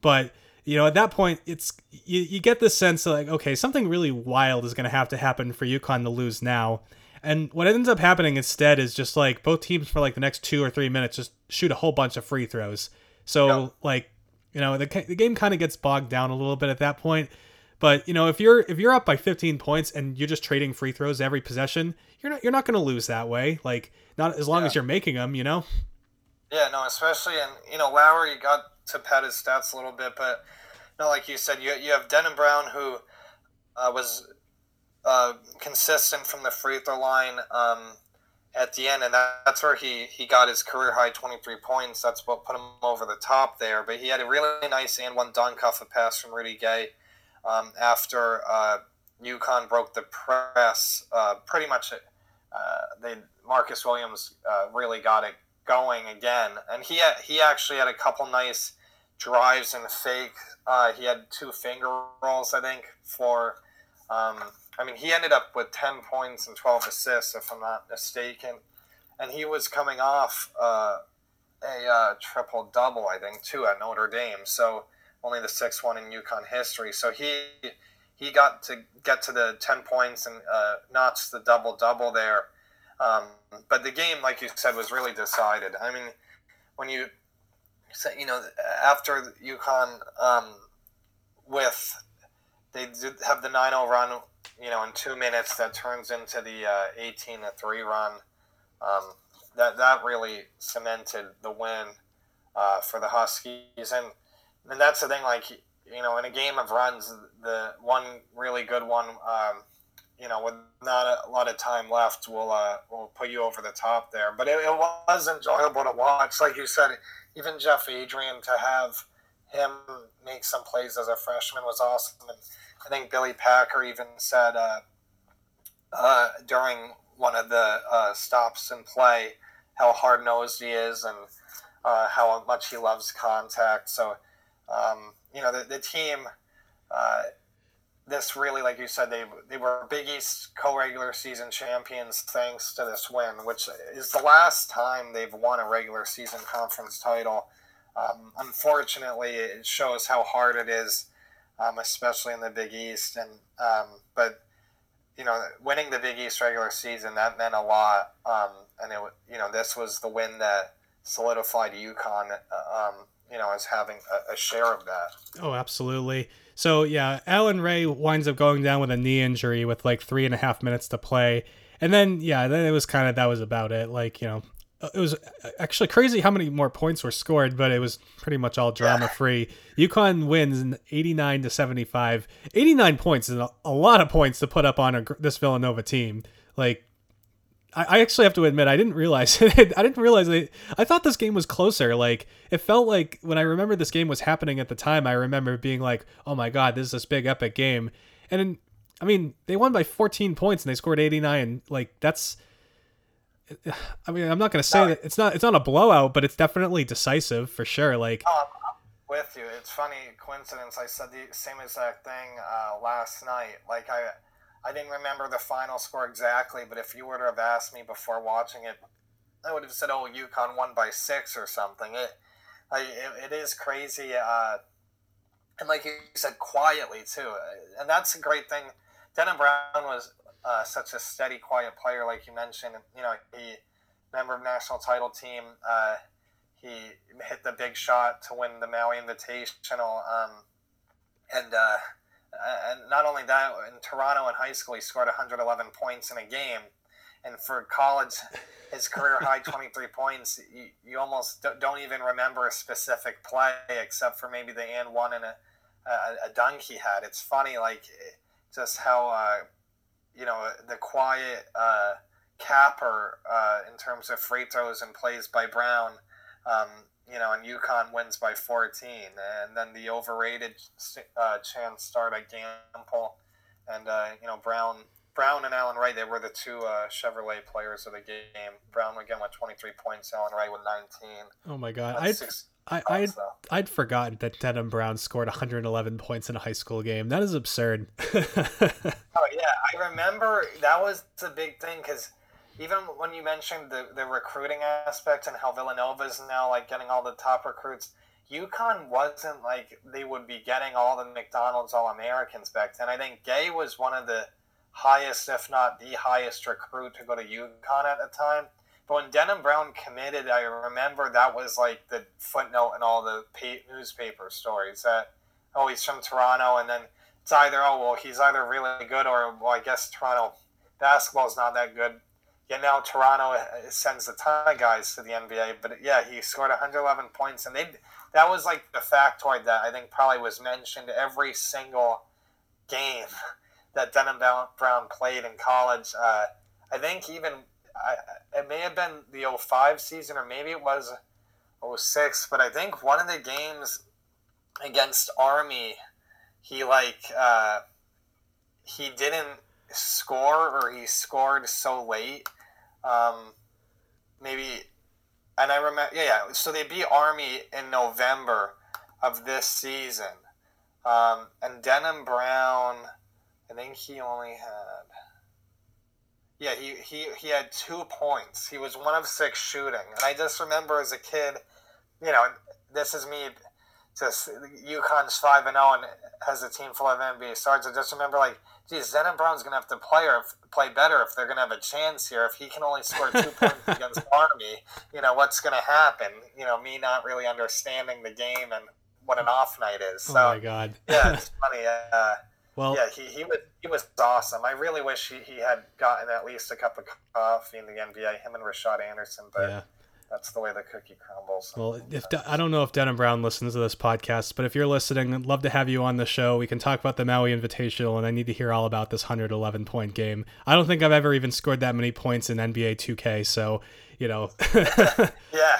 But you know, at that point, it's you, you get the sense of like, okay, something really wild is going to have to happen for UConn to lose now. And what ends up happening instead is just like both teams for like the next two or three minutes just shoot a whole bunch of free throws. So like, you know, the the game kind of gets bogged down a little bit at that point. But you know, if you're if you're up by 15 points and you're just trading free throws every possession, you're not you're not going to lose that way. Like not as long yeah. as you're making them, you know. Yeah, no, especially and you know Lowry got to pad his stats a little bit, but no, like you said, you you have Denham Brown who uh, was uh, consistent from the free throw line um, at the end, and that's where he, he got his career high 23 points. That's what put him over the top there. But he had a really nice and one dunk off a pass from Rudy Gay um, after uh, UConn broke the press. Uh, pretty much, uh, they Marcus Williams uh, really got it going again, and he had, he actually had a couple nice drives and fake. Uh, he had two finger rolls, I think, for. Um, I mean, he ended up with 10 points and 12 assists, if I'm not mistaken. And he was coming off uh, a uh, triple double, I think, too, at Notre Dame. So only the sixth one in UConn history. So he he got to get to the 10 points and uh, the double double there. Um, but the game, like you said, was really decided. I mean, when you say, you know, after UConn um, with they did have the 9-0 run you know, in two minutes that turns into the uh, 18 to 3 run. Um, that, that really cemented the win uh, for the Huskies. And, and that's the thing, like, you know, in a game of runs, the one really good one, um, you know, with not a lot of time left, we'll uh, will put you over the top there. But it, it was enjoyable to watch. Like you said, even Jeff Adrien to have him make some plays as a freshman was awesome. And I think Billy Packer even said uh, uh, during one of the uh, stops in play how hard nosed he is and uh, how much he loves contact. So, um, you know, the, the team, uh, this really, like you said, they, they were Big East co regular season champions thanks to this win, which is the last time they've won a regular season conference title. Um, unfortunately, it shows how hard it is um, especially in the Big East. And um, but you know, winning the Big East regular season that meant a lot. Um, and it you know this was the win that solidified UConn. Uh, um, you know, as having a, a share of that. Oh, absolutely. So yeah, Allan Ray winds up going down with a knee injury with like three and a half minutes to play. And then yeah, then it was kind of that was about it. Like you know, uh, it was uh, actually crazy how many more points were scored, but it was pretty much all drama free. UConn wins 89 to 75. 89 points is a, lot of points to put up on a, this Villanova team. Like, I, actually have to admit, I didn't realize it. I didn't realize they, I thought this game was closer. Like, it felt like when I remember this game was happening at the time, I remember being like, oh my God, this is this big epic game. And I mean, they won by 14 points and they scored 89. Like, that's I mean, I'm not going to say no, that it's not it's not a blowout, but it's definitely decisive for sure. Like, oh, I'm with you. It's funny coincidence. I said the same exact thing uh, last night. Like I, I didn't remember the final score exactly, but if you were to have asked me before watching it, I would have said, "Oh, UConn won by six or something." It, like, it, it is crazy, uh, and like you said, quietly too. And that's a great thing. Denham Brown was uh, such a steady, quiet player, like you mentioned. You know, he member of national title team. Uh, he hit the big shot to win the Maui Invitational, um, and uh, and not only that, in Toronto in high school, he scored 111 points in a game, and for college, his career high 23 points. You, you almost don't even remember a specific play except for maybe the and one and a, a, a dunk he had. It's funny, like just how uh, you know, the quiet uh, capper uh, in terms of free throws and plays by Brown. Um, you know, and UConn wins by 14. And then the overrated uh, chance start at Gampel. And, uh, you know, Brown Brown and Allan Ray, they were the two uh, Chevrolet players of the game. Brown again with 23 points, Allan Ray with 19. Oh, my God. I, I, I'd, I'd forgotten that Denham Brown scored 111 points in a high school game. That is absurd. oh yeah, I remember that was the big thing because even when you mentioned the, the recruiting aspect and how Villanova is now like getting all the top recruits, UConn wasn't like they would be getting all the McDonald's All Americans back then. I think Gay was one of the highest, if not the highest recruit to go to UConn at the time. But when Denham Brown committed, I remember that was like the footnote in all the newspaper stories that oh he's from Toronto, and then it's either oh well he's either really good or well I guess Toronto basketball is not that good. Yet now Toronto uh, sends a ton of guys to the NBA, but yeah, he scored 111 points, and they that was like the factoid that I think probably was mentioned every single game that Denham Brown played in college. Uh, I think even I, it may have been the 05 season or maybe it was 06, but I think one of the games against Army, he like uh, he didn't score or he scored so late. Um, maybe, and I remember, yeah, yeah. So they beat Army in November of this season, um, and Denham Brown. I think he only had. Yeah, he, he, he had two points. He was one of six shooting. And I just remember as a kid, you know, this is me just UConn's 5 and 0 and has a team full of NBA stars. I just remember, like, geez, Denham Brown's going to have to play, or play better if they're going to have a chance here. If he can only score two points against Army, you know, what's going to happen? You know, me not really understanding the game and what an off night is. So, oh, my God. yeah, it's funny. Uh, well, yeah, he, he was he was awesome. I really wish he, he had gotten at least a cup of coffee in the NBA. Him and Rashad Anderson, but yeah. That's the way the cookie crumbles. Well, if De- I don't know if Denham Brown listens to this podcast, but if you're listening, I'd love to have you on the show. We can talk about the Maui Invitational, and I need to hear all about this 111 point game. I don't think I've ever even scored that many points in NBA 2K, so you know. yeah.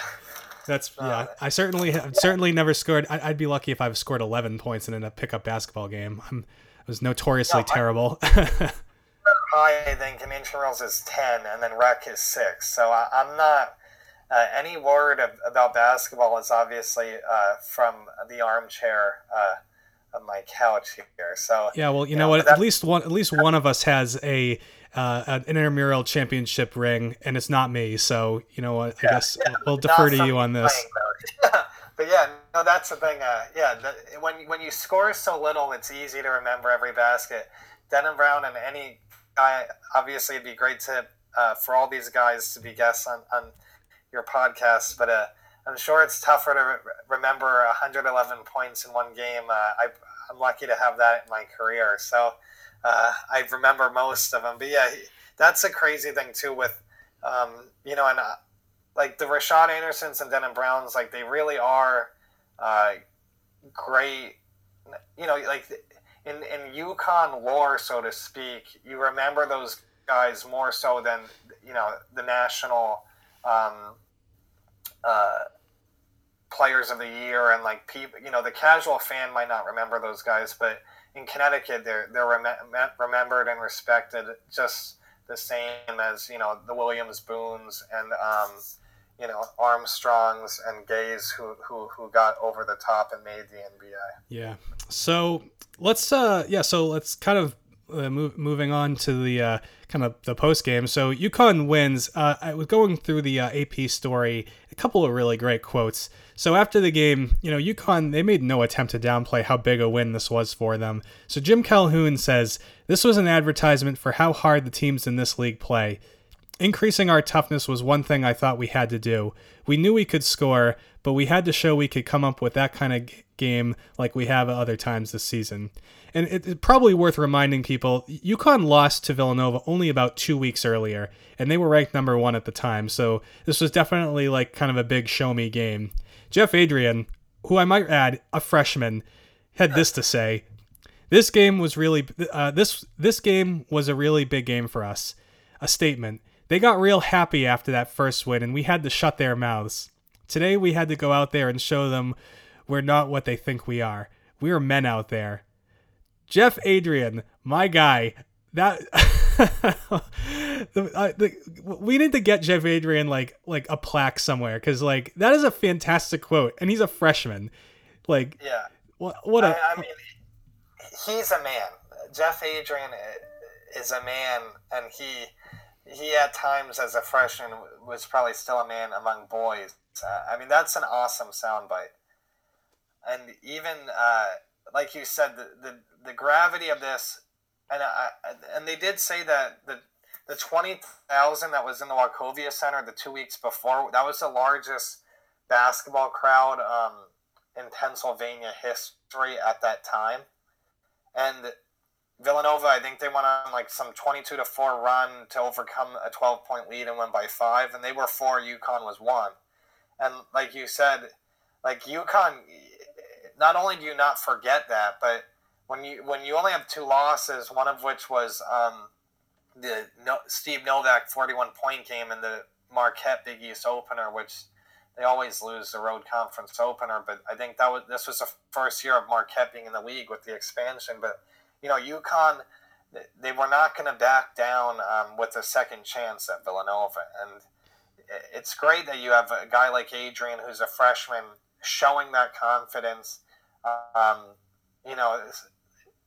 That's uh, yeah. I certainly have certainly never scored. I, would be lucky if I've scored 11 points in a pickup basketball game. I'm was notoriously no, terrible. high, I think, in intramurals is 10, and then rec is 6. So I, am not. Uh, any word of, about basketball is obviously uh, from the armchair uh, of my couch here. So yeah, well, you, you know, know what? At least one, at least one of us has a uh, an intramural championship ring, and it's not me. So you know what? I yeah, guess yeah, we'll defer to you on this. but yeah, no, that's the thing. Uh, yeah, the, when when you score so little, it's easy to remember every basket. Denham Brown and any guy, obviously, it'd be great to uh, for all these guys to be guests on, on your podcast. But uh, I'm sure it's tougher to re- remember 111 points in one game. Uh, I, I'm lucky to have that in my career, so uh, I remember most of them. But yeah, that's a crazy thing too. With um, you know, and uh, like the Rashad Andersons and Denham Browns, like they really are uh, great. You know, like in in UConn lore, so to speak, you remember those guys more so than you know the national um, uh, players of the year and like people. You know, the casual fan might not remember those guys, but in Connecticut, they're they're rem- remembered and respected just the same as you know the Williams Boones and um, you know Armstrongs and Gays who who who got over the top and made the NBA. Yeah. So let's uh yeah so let's kind of uh, move, moving on to the uh, kind of the post game. So UConn wins. Uh, I was going through the uh, AP story, a couple of really great quotes. So after the game, you know, UConn they made no attempt to downplay how big a win this was for them. So Jim Calhoun says this was an advertisement for how hard the teams in this league play. Increasing our toughness was one thing I thought we had to do. We knew we could score, but we had to show we could come up with that kind of game like we have at other times this season. And it's probably worth reminding people UConn lost to Villanova only about two weeks earlier, and they were ranked number one at the time, so this was definitely like kind of a big show me game. Jeff Adrien, who I might add, a freshman, had this to say. This game was really uh, this this game was a really big game for us. A statement. They got real happy after that first win, and we had to shut their mouths. Today, we had to go out there and show them we're not what they think we are. We are men out there. Jeff Adrien, my guy, that. the, uh, the, we need to get Jeff Adrien like like a plaque somewhere because like that is a fantastic quote, and he's a freshman. Like, yeah, what what a. I, I mean, he's a man. Jeff Adrien is a man, and he he at times as a freshman was probably still a man among boys. Uh, I mean, that's an awesome soundbite. And even uh, like you said, the, the the gravity of this, and I, and they did say that the the twenty thousand that was in the Wachovia Center the two weeks before that was the largest basketball crowd um, in Pennsylvania history at that time. and Villanova, I think they went on like some 22 to 4 run to overcome a 12 point lead and win by five, and they were four, UConn was one. And like you said, like UConn, not only do you not forget that, but when you when you only have two losses, one of which was um, the no, Steve Novak 41 point game in the Marquette Big East opener, which they always lose the road conference opener. But I think that was this was the first year of Marquette being in the league with the expansion. But you know, UConn they were not going to back down um, with a second chance at Villanova, and it's great that you have a guy like Adrien, who's a freshman, showing that confidence. Um, you know,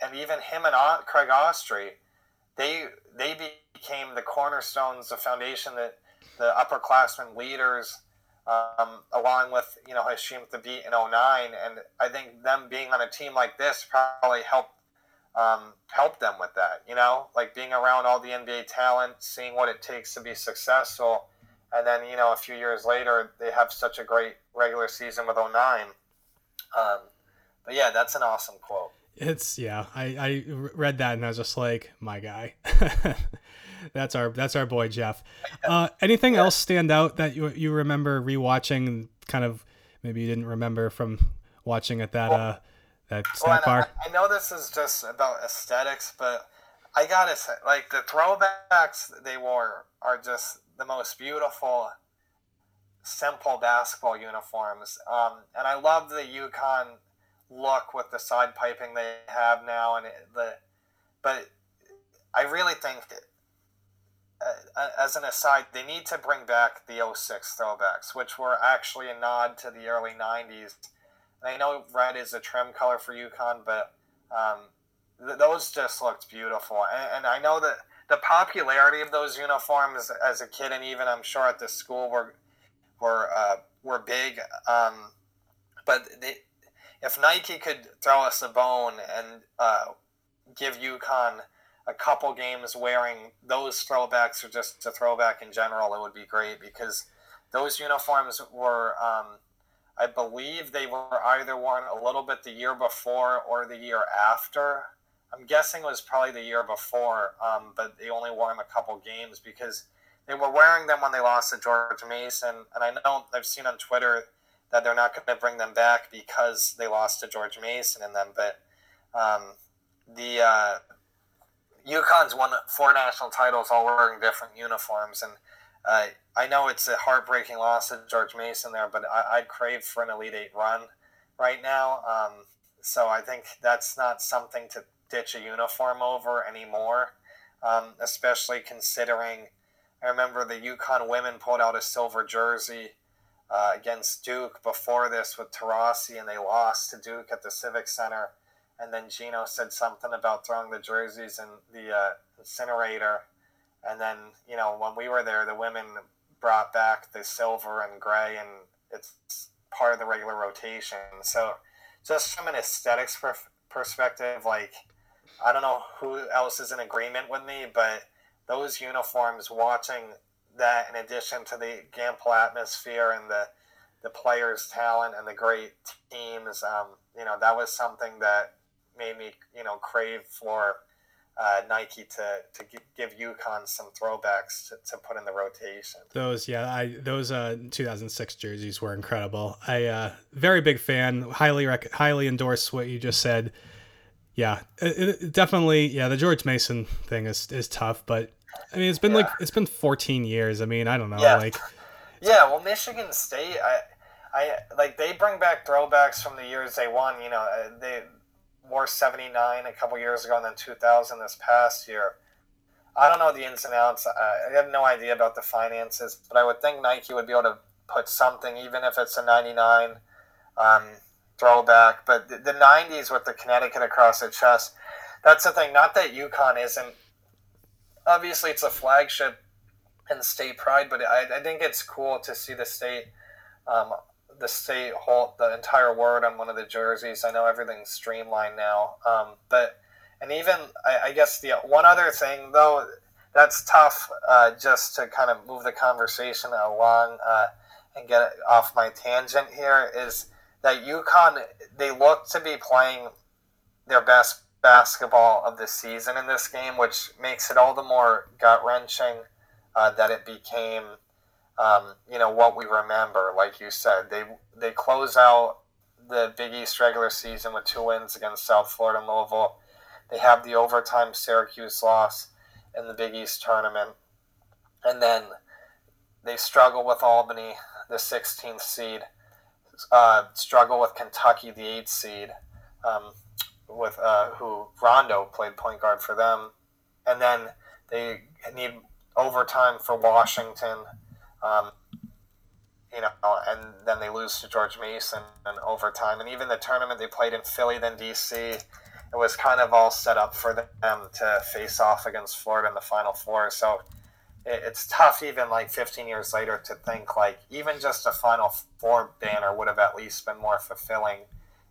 and even him and Craig Austrie, they they became the cornerstones, the foundation that the upperclassmen leaders, um, along with you know Hasheem Thabeet in 09. and I think them being on a team like this probably helped um, help them with that. You know, like being around all the NBA talent, seeing what it takes to be successful, and then you know a few years later they have such a great regular season with 09. Um, but yeah, that's an awesome quote. It's yeah. I I read that and I was just like, my guy. that's our that's our boy Jeff. Uh, anything yeah. else stand out that you you remember rewatching? Kind of maybe you didn't remember from watching at that well, uh that snack well, bar. I, I, know this is just about aesthetics, but I gotta say, like the throwbacks they wore are just the most beautiful, simple basketball uniforms. Um, and I love the UConn look with the side piping they have now, and it, the but I really think that, uh, as an aside, they need to bring back the 06 throwbacks, which were actually a nod to the early 90s. And I know red is a trim color for UConn, but um, th- those just looked beautiful. And, and, I know that the popularity of those uniforms as a kid, and even I'm sure at the school, were were uh, were big. Um, but they, if Nike could throw us a bone and uh, give UConn a couple games wearing those throwbacks or just a throwback in general, it would be great because those uniforms were, um, I believe they were either worn a little bit the year before or the year after. I'm guessing it was probably the year before, um, but they only wore them a couple games because they were wearing them when they lost to George Mason. And I know I've seen on Twitter that they're not going to bring them back because they lost to George Mason in them. But um, the uh, UConn's won four national titles, all wearing different uniforms, and uh, I know it's a heartbreaking loss to George Mason there, but I, would crave for an Elite Eight run right now. Um, so I think that's not something to a uniform over anymore, um, especially considering. I remember the UConn women pulled out a silver jersey uh, against Duke before this with Taurasi, and they lost to Duke at the Civic Center. And then Gino said something about throwing the jerseys in the uh, incinerator. And then, you know, when we were there, the women brought back the silver and gray, and it's part of the regular rotation. So, just from an aesthetics per- perspective, like, I don't know who else is in agreement with me, but those uniforms, watching that in addition to the Gampel atmosphere and the the players' talent and the great teams, um, you know, that was something that made me, you know, crave for uh, Nike to to give UConn some throwbacks to, to put in the rotation. Those, yeah, I those uh, 2006 jerseys were incredible. I uh, very big fan. Highly rec- highly endorse what you just said. Yeah, it, it definitely. Yeah, the George Mason thing is is tough, but I mean, it's been yeah. like it's been 14 years. I mean, I don't know, yeah. like. Yeah, well, Michigan State, I, I like they bring back throwbacks from the years they won. You know, uh, they wore 79 a couple years ago, and then 2000 this past year. I don't know the ins and outs. I have no idea about the finances, but I would think Nike would be able to put something, even if it's a 99 um, throwback. But the, the 90s with the Connecticut across the chest, that's the thing. Not that UConn isn't obviously it's a flagship and state pride, but I, I think it's cool to see the state, um, the state hold the entire word on one of the jerseys. I know everything's streamlined now, um, but and even I, I, guess the one other thing though that's tough uh, just to kind of move the conversation along uh, and get off my tangent here is that UConn they look to be playing their best basketball of the season in this game, which makes it all the more gut wrenching uh, that it became, um, you know, what we remember. Like you said, they they close out the Big East regular season with two wins against South Florida and Louisville. They have the overtime Syracuse loss in the Big East tournament, and then they struggle with Albany, the 16th seed. Uh, struggle with Kentucky, the 8th seed. Um, with uh, who Rondo played point guard for them, and then they need overtime for Washington. Um, you know, and then they lose to George Mason in overtime, and even the tournament they played in Philly, then DC. It was kind of all set up for them to face off against Florida in the Final Four. So it's tough, even like 15 years later, to think like even just a Final Four banner would have at least been more fulfilling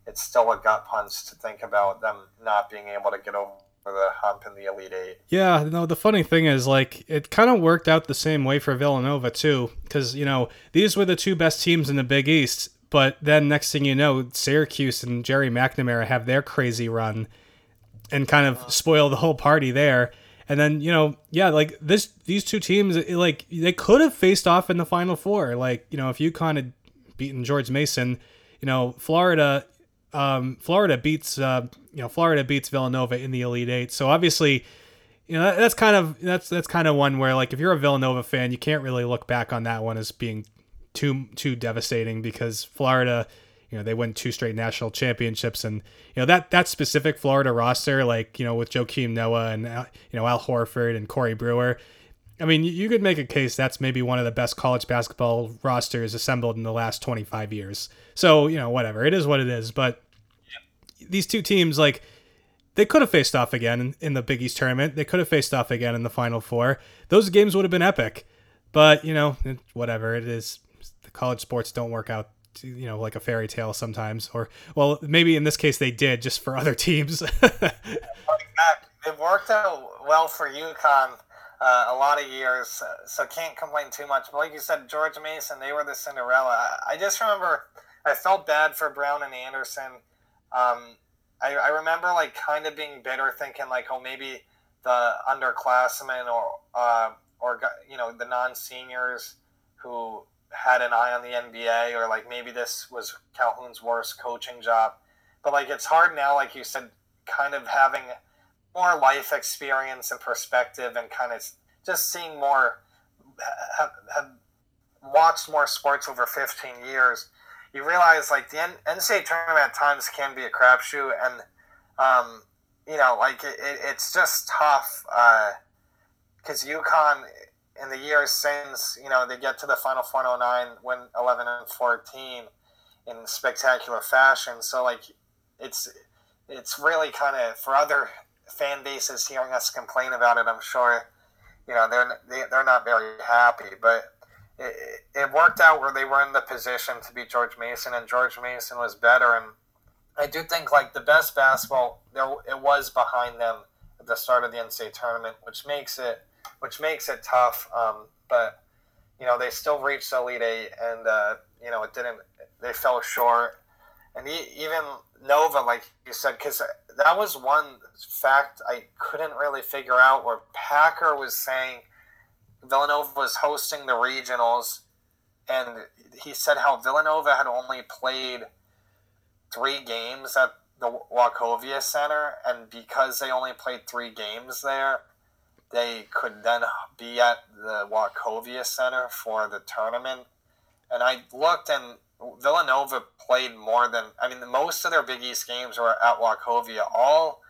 it's still a gut punch to think about them not being able to get over the hump in the Elite Eight. Yeah, no, the funny thing is, like, it kind of worked out the same way for Villanova, too, because, you know, these were the two best teams in the Big East, but then next thing you know, Syracuse and Gerry McNamara have their crazy run and kind of uh-huh. spoil the whole party there. And then, you know, yeah, like this, these two teams, it, like, they could have faced off in the Final Four. Like, you know, if UConn had beaten George Mason, you know, Florida, um, Florida beats uh, you know Florida beats Villanova in the Elite Eight. So obviously, you know that, that's kind of that's that's kind of one where like if you're a Villanova fan, you can't really look back on that one as being too too devastating because Florida, you know, they win two straight national championships, and you know that that specific Florida roster, like you know with Joakim Noah and uh, you know Al Horford and Corey Brewer. I mean, you could make a case that's maybe one of the best college basketball rosters assembled in the last 25 years. So, you know, whatever. It is what it is. But these two teams like they could have faced off again in, in, the Big East tournament. They could have faced off again in the Final Four. Those games would have been epic. But you know, whatever it is, the college sports don't work out. You know, like a fairy tale sometimes, or well, maybe in this case they did, just for other teams. it worked out well for UConn uh, a lot of years, so can't complain too much. But like you said, George Mason, they were the Cinderella. I just remember I felt bad for Brown and Anderson um, I, I remember like kind of being bitter, thinking like, oh, maybe the underclassmen or uh, or you know the non-seniors who had an eye on the NBA, or like maybe this was Calhoun's worst coaching job. But like it's hard now, like you said, kind of having more life experience and perspective, and kind of just seeing more, have, have watched more sports over 15 years you realize like the NCAA tournament at times can be a crapshoot, and um, you know, like it, it, it's just tough because uh, UConn in the years since you know they get to the Final Four in 09, win 11 and 14 in spectacular fashion. So like it's it's really kind of for other fan bases hearing us complain about it. I'm sure you know they're they, are they are not very happy, but it, it worked out where they were in the position to beat George Mason, and George Mason was better. And I do think like the best basketball there it was behind them at the start of the NCAA tournament, which makes it which makes it tough. Um, but you know they still reached the Elite Eight, and uh, you know it didn't. They fell short, and even Nova, like you said, because that was one fact I couldn't really figure out where Packer was saying Villanova was hosting the regionals, and he said how Villanova had only played three games at the Wachovia Center, and because they only played three games there, they could then be at the Wachovia Center for the tournament. And I looked, and Villanova played more than I mean, most of their Big East games were at Wachovia. All,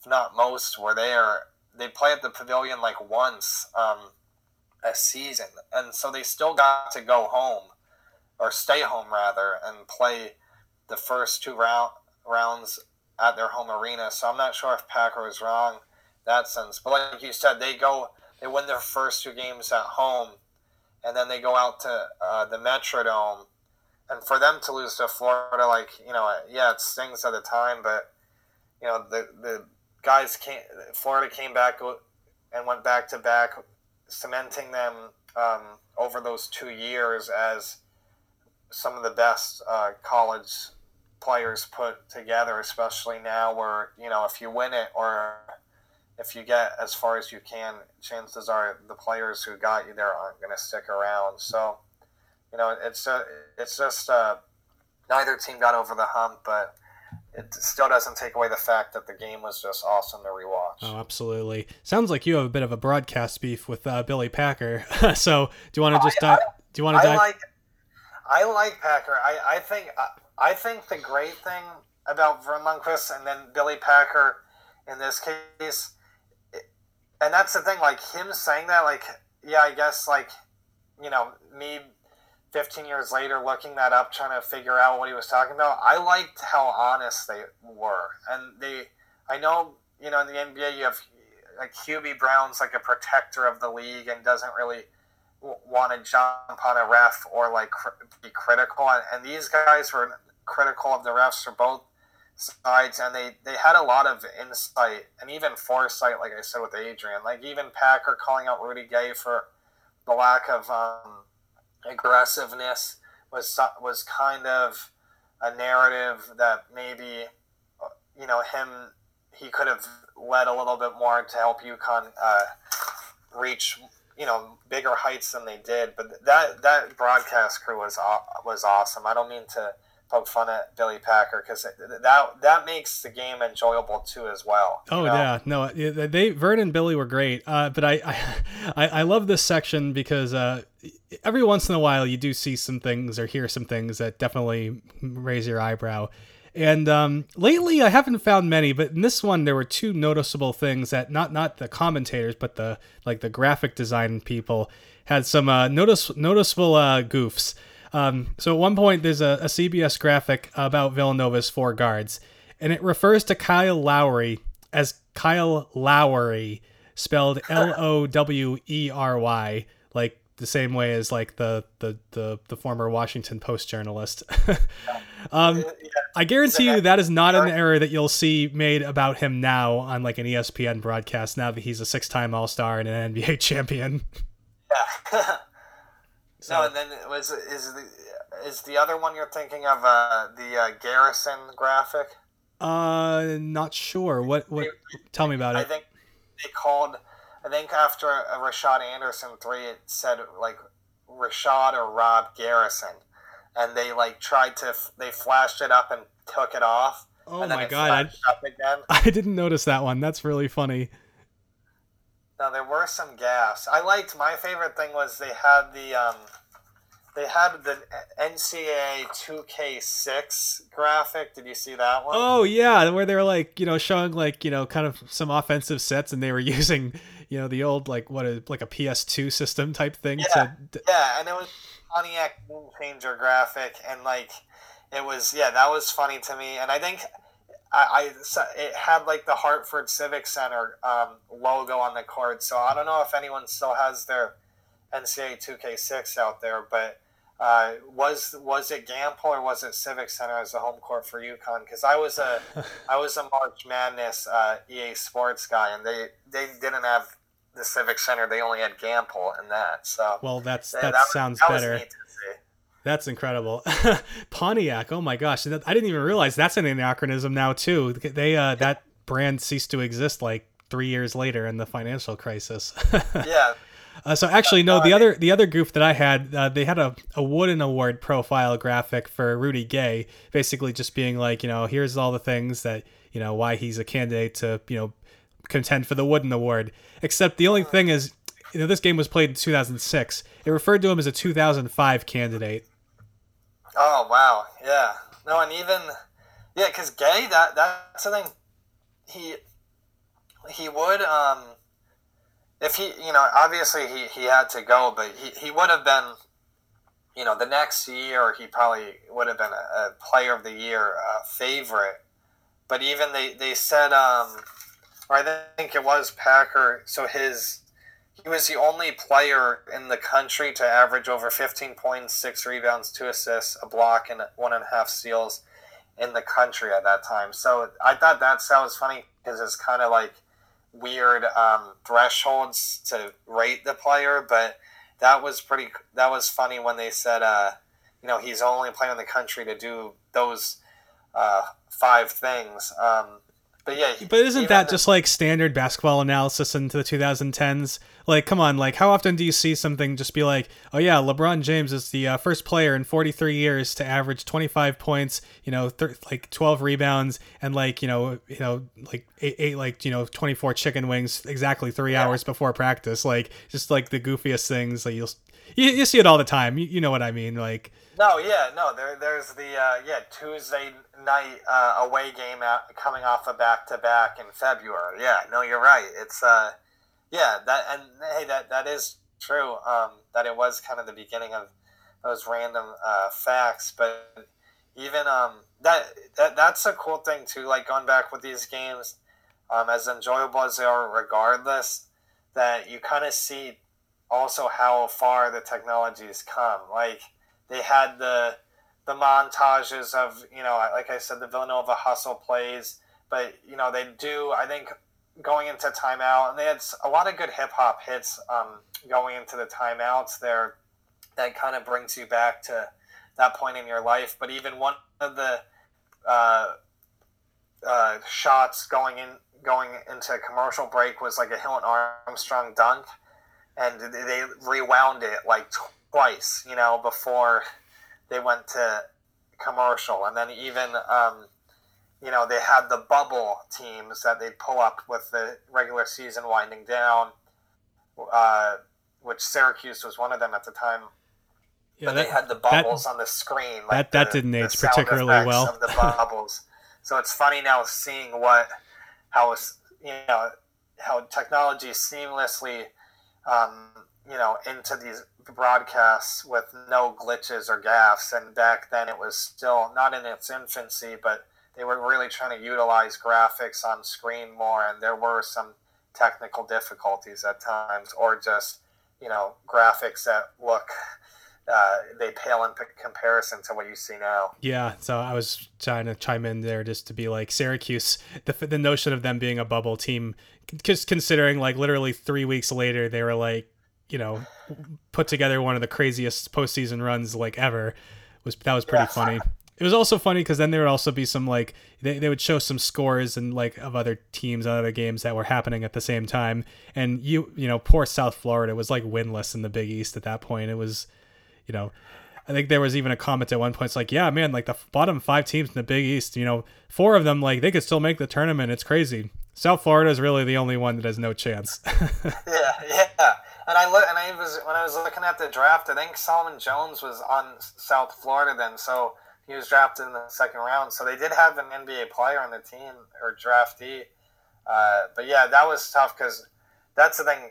if not most, were there. They play at the Pavilion like once. Um, a season, and so they still got to go home or stay home rather and play the first two round rounds at their home arena. So I'm not sure if Packer was wrong that sense, but like you said, they go they win their first two games at home, and then they go out to uh, the Metrodome, and for them to lose to Florida, like you know, yeah, it stings at the time, but you know the the guys came Florida came back and went back to back cementing them um, over those two years as some of the best uh, college players put together, especially now where you know if you win it or if you get as far as you can, chances are the players who got you there aren't going to stick around. So, you know, it's a, it's just uh, neither team got over the hump, but it still doesn't take away the fact that the game was just awesome to rewatch. Oh, absolutely. Sounds like you have a bit of a broadcast beef with uh, Billy Packer. so, do you want to just dive? Do you want to dive? Like, I like Packer. I, I think I think the great thing about Verne Lundquist and then Billy Packer in this case, and that's the thing. Like him saying that, like yeah, I guess like you know me 15 years later looking that up trying to figure out what he was talking about i liked how honest they were and they i know you know in the nba you have like hubie brown's like a protector of the league and doesn't really want to jump on a ref or like cr- be critical and, and these guys were critical of the refs for both sides and they they had a lot of insight and even foresight like i said with adrien like even packer calling out rudy gay for the lack of um, aggressiveness was was kind of a narrative that maybe you know him he could have led a little bit more to help UConn uh, reach you know bigger heights than they did. But that that broadcast crew was was awesome. I don't mean to poke fun at Billy Packer because that that makes the game enjoyable too as well. Oh know? yeah, no, they Verne and Billy were great. Uh, but I, I I love this section because uh, every once in a while you do see some things or hear some things that definitely raise your eyebrow. And um, lately, I haven't found many, but in this one, there were two noticeable things that not not the commentators, but the like the graphic design people had some uh, notice noticeable uh, goofs. Um, so at one point, there's a, a CBS graphic about Villanova's four guards, and it refers to Kyle Lowry as Kyle Lowery, spelled L O W E R Y, like the same way as like the the the, the former Washington Post journalist. um, I guarantee you that is not an error that you'll see made about him now on like an ESPN broadcast. Now that he's a six-time All Star and an NBA champion. Yeah. So, no, and then was is the is the other one you're thinking of uh, the uh, Garrison graphic? Uh, not sure. What what? They, tell me about I it. I think they called. I think after a Rashad Anderson three, it said like Rashad or Rob Garrison, and they like tried to they flashed it up and took it off. Oh my god! I, I didn't notice that one. That's really funny. Now there were some gaffes. I liked my favorite thing was they had the um, they had the NCAA 2K6 graphic. Did you see that one? Oh yeah, where they were like you know showing like you know kind of some offensive sets, and they were using you know the old like what a like a PS2 system type thing. Yeah, to... yeah, and it was Pontiac Changer graphic, and like it was yeah that was funny to me, and I think I, I it had like the Hartford Civic Center um, logo on the card. So I don't know if anyone still has their NCAA 2K6 out there, but uh, was was it Gampel or was it Civic Center as the home court for UConn? Because I was a I was a March Madness uh, EA Sports guy, and they they didn't have the Civic Center. They only had Gampel and that. So well, that's that, that sounds that better. That's incredible. Pontiac. Oh my gosh, I didn't even realize that's an anachronism now too. They uh, that brand ceased to exist like three years later in the financial crisis. yeah. Uh, so actually, no. The other the other goof that I had, uh, they had a, a Wooden Award profile graphic for Rudy Gay, basically just being like, you know, here's all the things that you know why he's a candidate to you know contend for the Wooden Award. Except the only thing is, you know, this game was played in 2006. It referred to him as a 2005 candidate. Oh wow, yeah. No, and even yeah, because Gay that that's the thing. He he would um if he you know obviously he he had to go, but he he would have been you know the next year he probably would have been a, a player of the year uh, favorite. But even they they said um or I think it was Packer. So his he was the only player in the country to average over 15 points, six rebounds, two assists, a block, and one and a half steals in the country at that time. So I thought that was funny because it's kind of like weird um, thresholds to rate the player, but that was pretty. That was funny when they said, uh, you know, he's only playing in the country to do those uh, five things. Um, but yeah, but isn't that the, just like standard basketball analysis into the 2010s? Like, come on, like how often do you see something just be like, oh yeah, LeBron James is the uh, first player in 43 years to average 25 points, you know, like 12 rebounds and like you know, you know, like eight, eight like you know, 24 chicken wings exactly three yeah. hours before practice, like just like the goofiest things. Like you'll you, you see it all the time. You, you know what I mean, like. No, yeah, no. There, there's the uh, yeah Tuesday night uh, away game out, coming off a back to back in February. Yeah, no, you're right. It's uh, yeah, that and hey, that that is true. Um, that it was kind of the beginning of those random uh, facts, but even um, that that that's a cool thing too. Like going back with these games, um, as enjoyable as they are, regardless, that you kind of see also how far the technology has come. Like they had the the montages of you know, like I said, the Villanova hustle plays, but you know they do. I think going into timeout, and they had a lot of good hip hop hits um, going into the timeouts there. That kind of brings you back to that point in your life. But even one of the uh, uh, shots going in going into commercial break was like a Hilton Armstrong dunk, and they rewound it like twice, you know, before they went to commercial. And then even, um, you know, they had the bubble teams that they'd pull up with the regular season winding down, uh, which Syracuse was one of them at the time. Yeah, but that, they had the bubbles that, on the screen. Like that that the, didn't age particularly well. of the bubbles. so it's funny now seeing what how you know how technology seamlessly um, you know into these broadcasts with no glitches or gaffes. And back then, it was still not in its infancy, but they were really trying to utilize graphics on screen more. And there were some technical difficulties at times, or just you know graphics that look uh, they pale in comparison to what you see now. Yeah, so I was trying to chime in there just to be like Syracuse, the the notion of them being a bubble team, just considering like literally three weeks later they were like you know, put together one of the craziest postseason runs like ever. Was that was pretty yeah. funny. It was also funny because then there would also be some like they, they would show some scores and like of other teams and other games that were happening at the same time. And you you know poor South Florida was like winless in the Big East at that point. It was, you know, I think there was even a comment at one point. It's like, yeah, man, like the bottom five teams in the Big East, you know, four of them like they could still make the tournament. It's crazy. South Florida is really the only one that has no chance. yeah, yeah. And I look, and I was when I was looking at the draft, I think Solomon Jones was on South Florida then, so he was drafted in the second round. So they did have an NBA player on the team or draftee. Uh, but yeah, that was tough because that's the thing,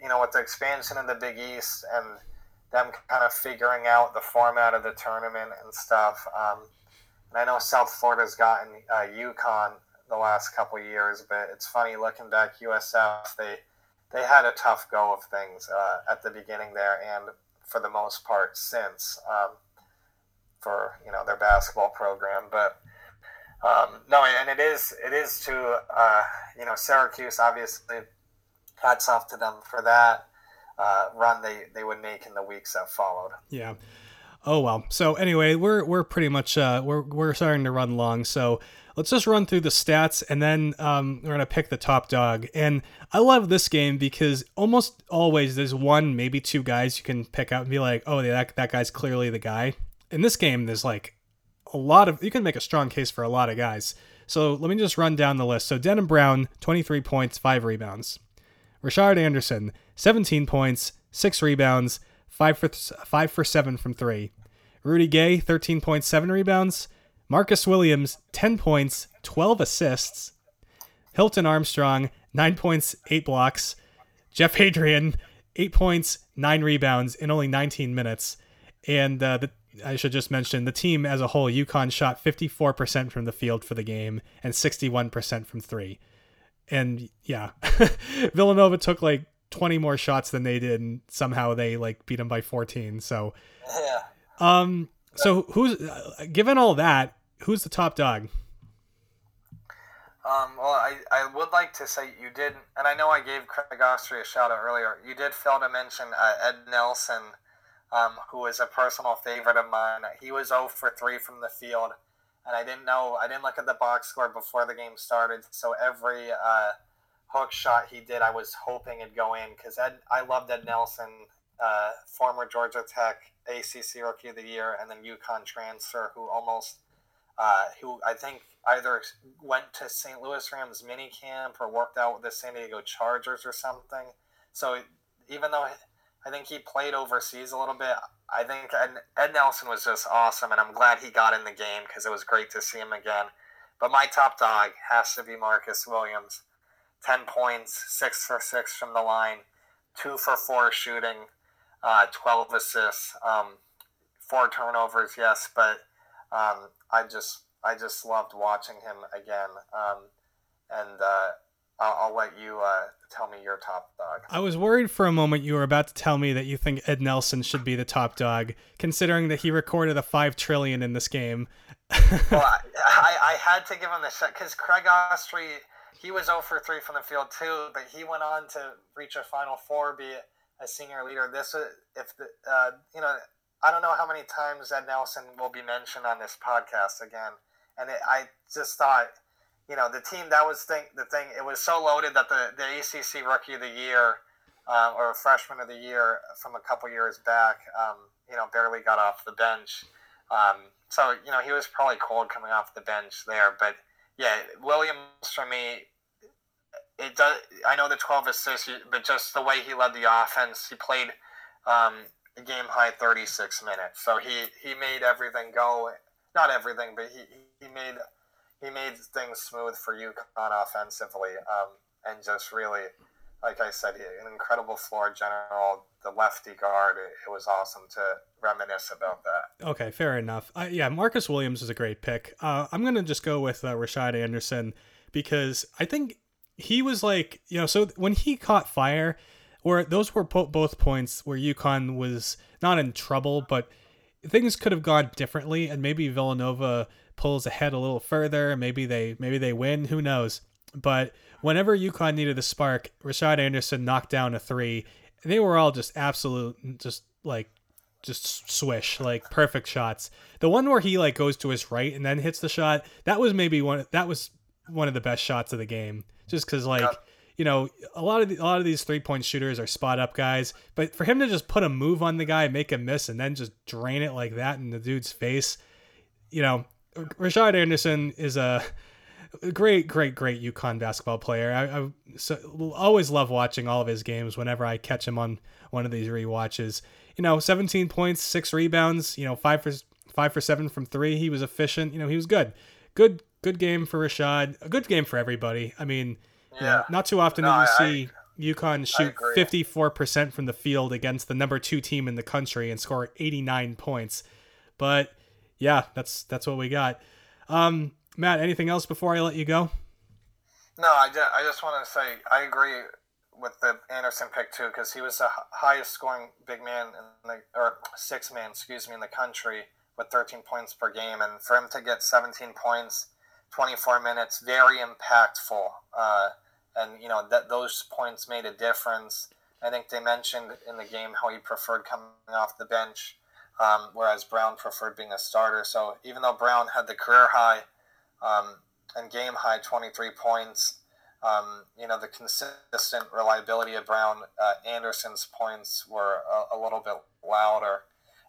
you know, with the expansion of the Big East and them kind of figuring out the format of the tournament and stuff. Um, and I know South Florida's gotten uh, UConn the last couple years, but it's funny looking back. USF they they had a tough go of things uh, at the beginning there, and for the most part since um, for you know their basketball program. But um, no, and it is it is to uh, you know Syracuse obviously hats off to them for that uh, run they they would make in the weeks that followed. Yeah. Oh well. So anyway, we're we're pretty much uh, we're we're starting to run long. So let's just run through the stats and then um, we're to pick the top dog. And I love this game because almost always there's one, maybe two guys you can pick out and be like, oh, that, that guy's clearly the guy. In this game, there's like a lot of, you can make a strong case for a lot of guys. So let me just run down the list. So Denham Brown, 23 points, 5 rebounds. Rashad Anderson, 17 points, 6 rebounds, 5 for, 5 for 7 from 3. Rudy Gay, 13.7 rebounds, Marcus Williams, 10 points, 12 assists. Hilton Armstrong, 9 points, 8 blocks. Jeff Adrien, 8 points, 9 rebounds in only 19 minutes. And uh, the, I should just mention the team as a whole, UConn shot 54% from the field for the game and 61% from three. And yeah, Villanova took like 20 more shots than they did, and somehow they like beat them by 14. So, yeah. Um, so who's uh, given all that? who's the top dog? Um, well, I, I would like to say you did, and I know I gave Craig Austrie a shout out earlier. You did fail to mention uh, Ed Nelson, um, who is a personal favorite of mine. He was 0 for 3 from the field, and I didn't know. I didn't look at the box score before the game started. So every uh, hook shot he did, I was hoping it'd go in because. I loved Ed Nelson, uh, former Georgia Tech ACC Rookie of the Year, and then UConn transfer who almost. Uh, who I think either went to St. Louis Rams mini camp or worked out with the San Diego Chargers or something. So even though I think he played overseas a little bit, I think Ed, Nelson was just awesome, and I'm glad he got in the game because it was great to see him again. But my top dog has to be Marcus Williams. 10 points, 6 for 6 from the line, 2 for 4 shooting, uh, 12 assists, um, 4 turnovers, yes, but um, I just I just loved watching him again. Um, and uh, I'll, I'll, let you uh, tell me your top dog. I was worried for a moment you were about to tell me that you think Ed Nelson should be the top dog, considering that he recorded a five trillion in this game. well, I, I, I, had to give him the shot because Craig Austrie, he was 0 for 3 from the field too, but he went on to reach a Final Four, be a senior leader. This, if the, uh, you know, I don't know how many times Ed Nelson will be mentioned on this podcast again, and it, I just thought you know, the team that was thing, the thing. It was so loaded that the the ACC Rookie of the Year um, or Freshman of the Year from a couple years back, um, you know, barely got off the bench. Um, so you know, he was probably cold coming off the bench there. But yeah, Williams for me, it does. I know the twelve assists, but just the way he led the offense, he played um, a game high thirty six minutes. So he he made everything go. Not everything, but he he made he made things smooth for UConn offensively, um, and just really, like I said, an incredible floor general. The lefty guard, it, it was awesome to reminisce about that. Okay, fair enough. Uh, yeah, Marcus Williams is a great pick. Uh, I'm gonna just go with uh, Rashad Anderson because I think he was like, you know, so when he caught fire, or those were po- both points where UConn was not in trouble, but things could have gone differently, and maybe Villanova pulls ahead a little further. Maybe they maybe they win. Who knows? But whenever UConn needed a spark, Rashad Anderson knocked down a three. They were all just absolute, just like, just swish, like perfect shots. The one where he like goes to his right and then hits the shot, that was maybe one. That was one of the best shots of the game. Just because like. You know, a lot of the, a lot of these three point shooters are spot up guys, but for him to just put a move on the guy, make him miss, and then just drain it like that in the dude's face, you know, Rashad Anderson is a great, great, great UConn basketball player. I, I so, always love watching all of his games whenever I catch him on one of these re-watches. You know, 17 points, six rebounds. You know, five for five for seven from three. He was efficient. You know, he was good. Good, good game for Rashad. A good game for everybody. I mean, yeah. You know, not too often no, do you I, see I, UConn shoot 54% from the field against the number two team in the country and score 89 points. But yeah, that's that's what we got. Um, Matt, anything else before I let you go? No, I just, I just want to say I agree with the Anderson pick too because he was the highest scoring big man in the or six man, excuse me, in the country with 13 points per game, and for him to get 17 points, 24 minutes, very impactful. Uh, and you know that those points made a difference. I think they mentioned in the game how he preferred coming off the bench um, whereas Brown preferred being a starter. So even though Brown had the career high um, and game high 23 points, um, you know, the consistent reliability of Brown, uh, Anderson's points were a, a, little bit louder.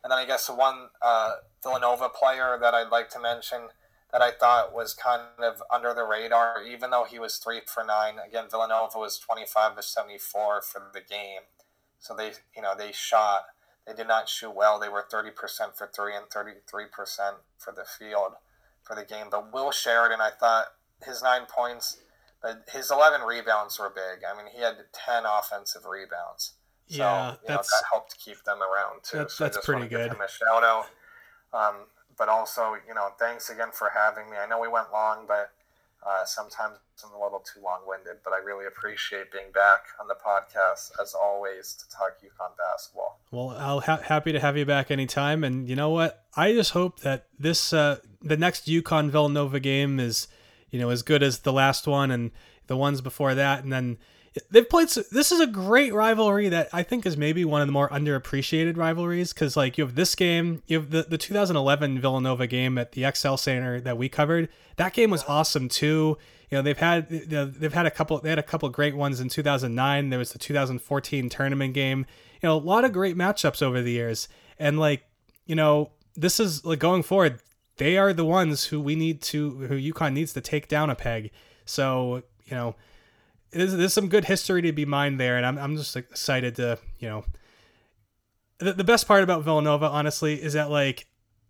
And then I guess the one uh, Villanova player that I'd like to mention that I thought was kind of under the radar, even though he was three for nine. Again, Villanova was 25 to 74 for the game. So they, you know, they shot they did not shoot well. They were 30% for three and 33% for the field for the game. But Will Sheridan, I thought his nine points, but his 11 rebounds were big. I mean, he had 10 offensive rebounds. So, yeah, that's, know, that helped keep them around too. That, so that's pretty good. Give him a shout out. Um, but also, you know, thanks again for having me. I know we went long, but uh, sometimes I'm a little too long winded, but I really appreciate being back on the podcast as always to talk UConn basketball. Well, I'll ha- happy to have you back anytime. And you know what? I just hope that this uh, the next UConn Villanova game is you know as good as the last one and the ones before that, and then they've played. This is a great rivalry that I think is maybe one of the more underappreciated rivalries because like you have this game, you have the the 2011 Villanova game at the XL Center that we covered. That game was awesome too. You know they've had they've had a couple they had a couple great ones in 2009. There was the 2014 tournament game. You know a lot of great matchups over the years, and like you know this is like going forward. They are the ones who we need to who UConn needs to take down a peg. So you know there's, there's some good history to be mined there, and I'm I'm just excited to you know. The, the best part about Villanova, honestly, is that like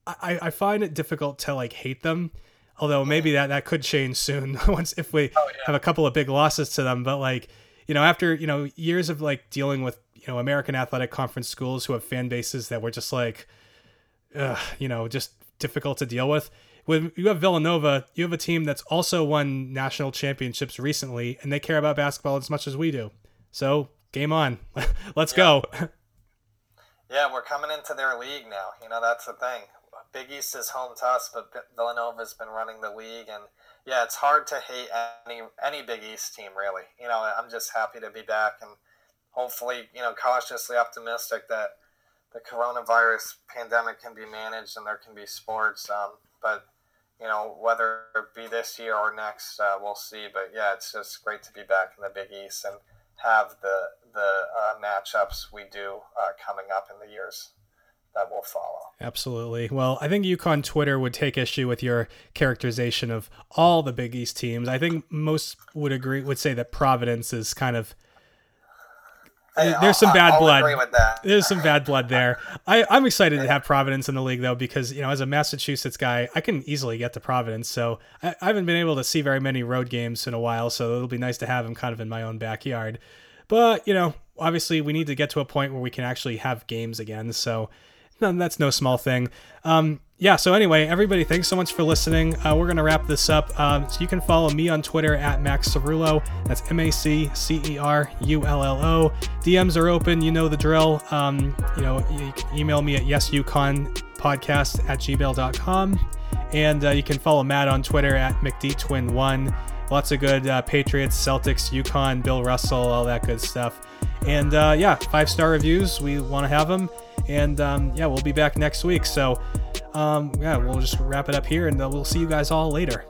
I, I find it difficult to like hate them, although maybe that that could change soon once if we oh, yeah. have a couple of big losses to them. But like you know, after you know years of like dealing with you know American Athletic Conference schools who have fan bases that were just like, uh, you know, just difficult to deal with when you have Villanova, you have a team that's also won national championships recently, and they care about basketball as much as we do. So, game on. Let's go. yeah, we're coming into their league now. You know, that's the thing. Big East is home to us, but Villanova's been running the league, and yeah, it's hard to hate any any Big East team, really. You know, I'm just happy to be back, and hopefully, you know, cautiously optimistic that the coronavirus pandemic can be managed and there can be sports. Um, but you know, whether it be this year or next, uh, we'll see. But yeah, it's just great to be back in the Big East and have the the uh, matchups we do uh, coming up in the years that will follow. Absolutely. Well, I think UConn Twitter would take issue with your characterization of all the Big East teams. I think most would agree would say that Providence is kind of There's some bad I'll blood. There's some bad blood there. I, I'm excited to have Providence in the league though because you know as a Massachusetts guy, I can easily get to Providence. So I, I haven't been able to see very many road games in a while. So it'll be nice to have them kind of in my own backyard. But you know, obviously we need to get to a point where we can actually have games again. So that's no small thing. Um, yeah, so anyway, everybody, thanks so much for listening. Uh, we're going to wrap this up. Um, so you can follow me on Twitter at Max Cerullo. That's M A C C E R U L L O. DMs are open. You know the drill. Um, you know, you can email me at yesuconpodcast at gmail.com. And uh, you can follow Matt on Twitter at McDTwin1. Lots of good uh, Patriots, Celtics, UConn, Bill Russell, all that good stuff. And uh, yeah, five star reviews. We want to have them. And um, yeah, we'll be back next week. So um, yeah, we'll just wrap it up here and uh, we'll see you guys all later.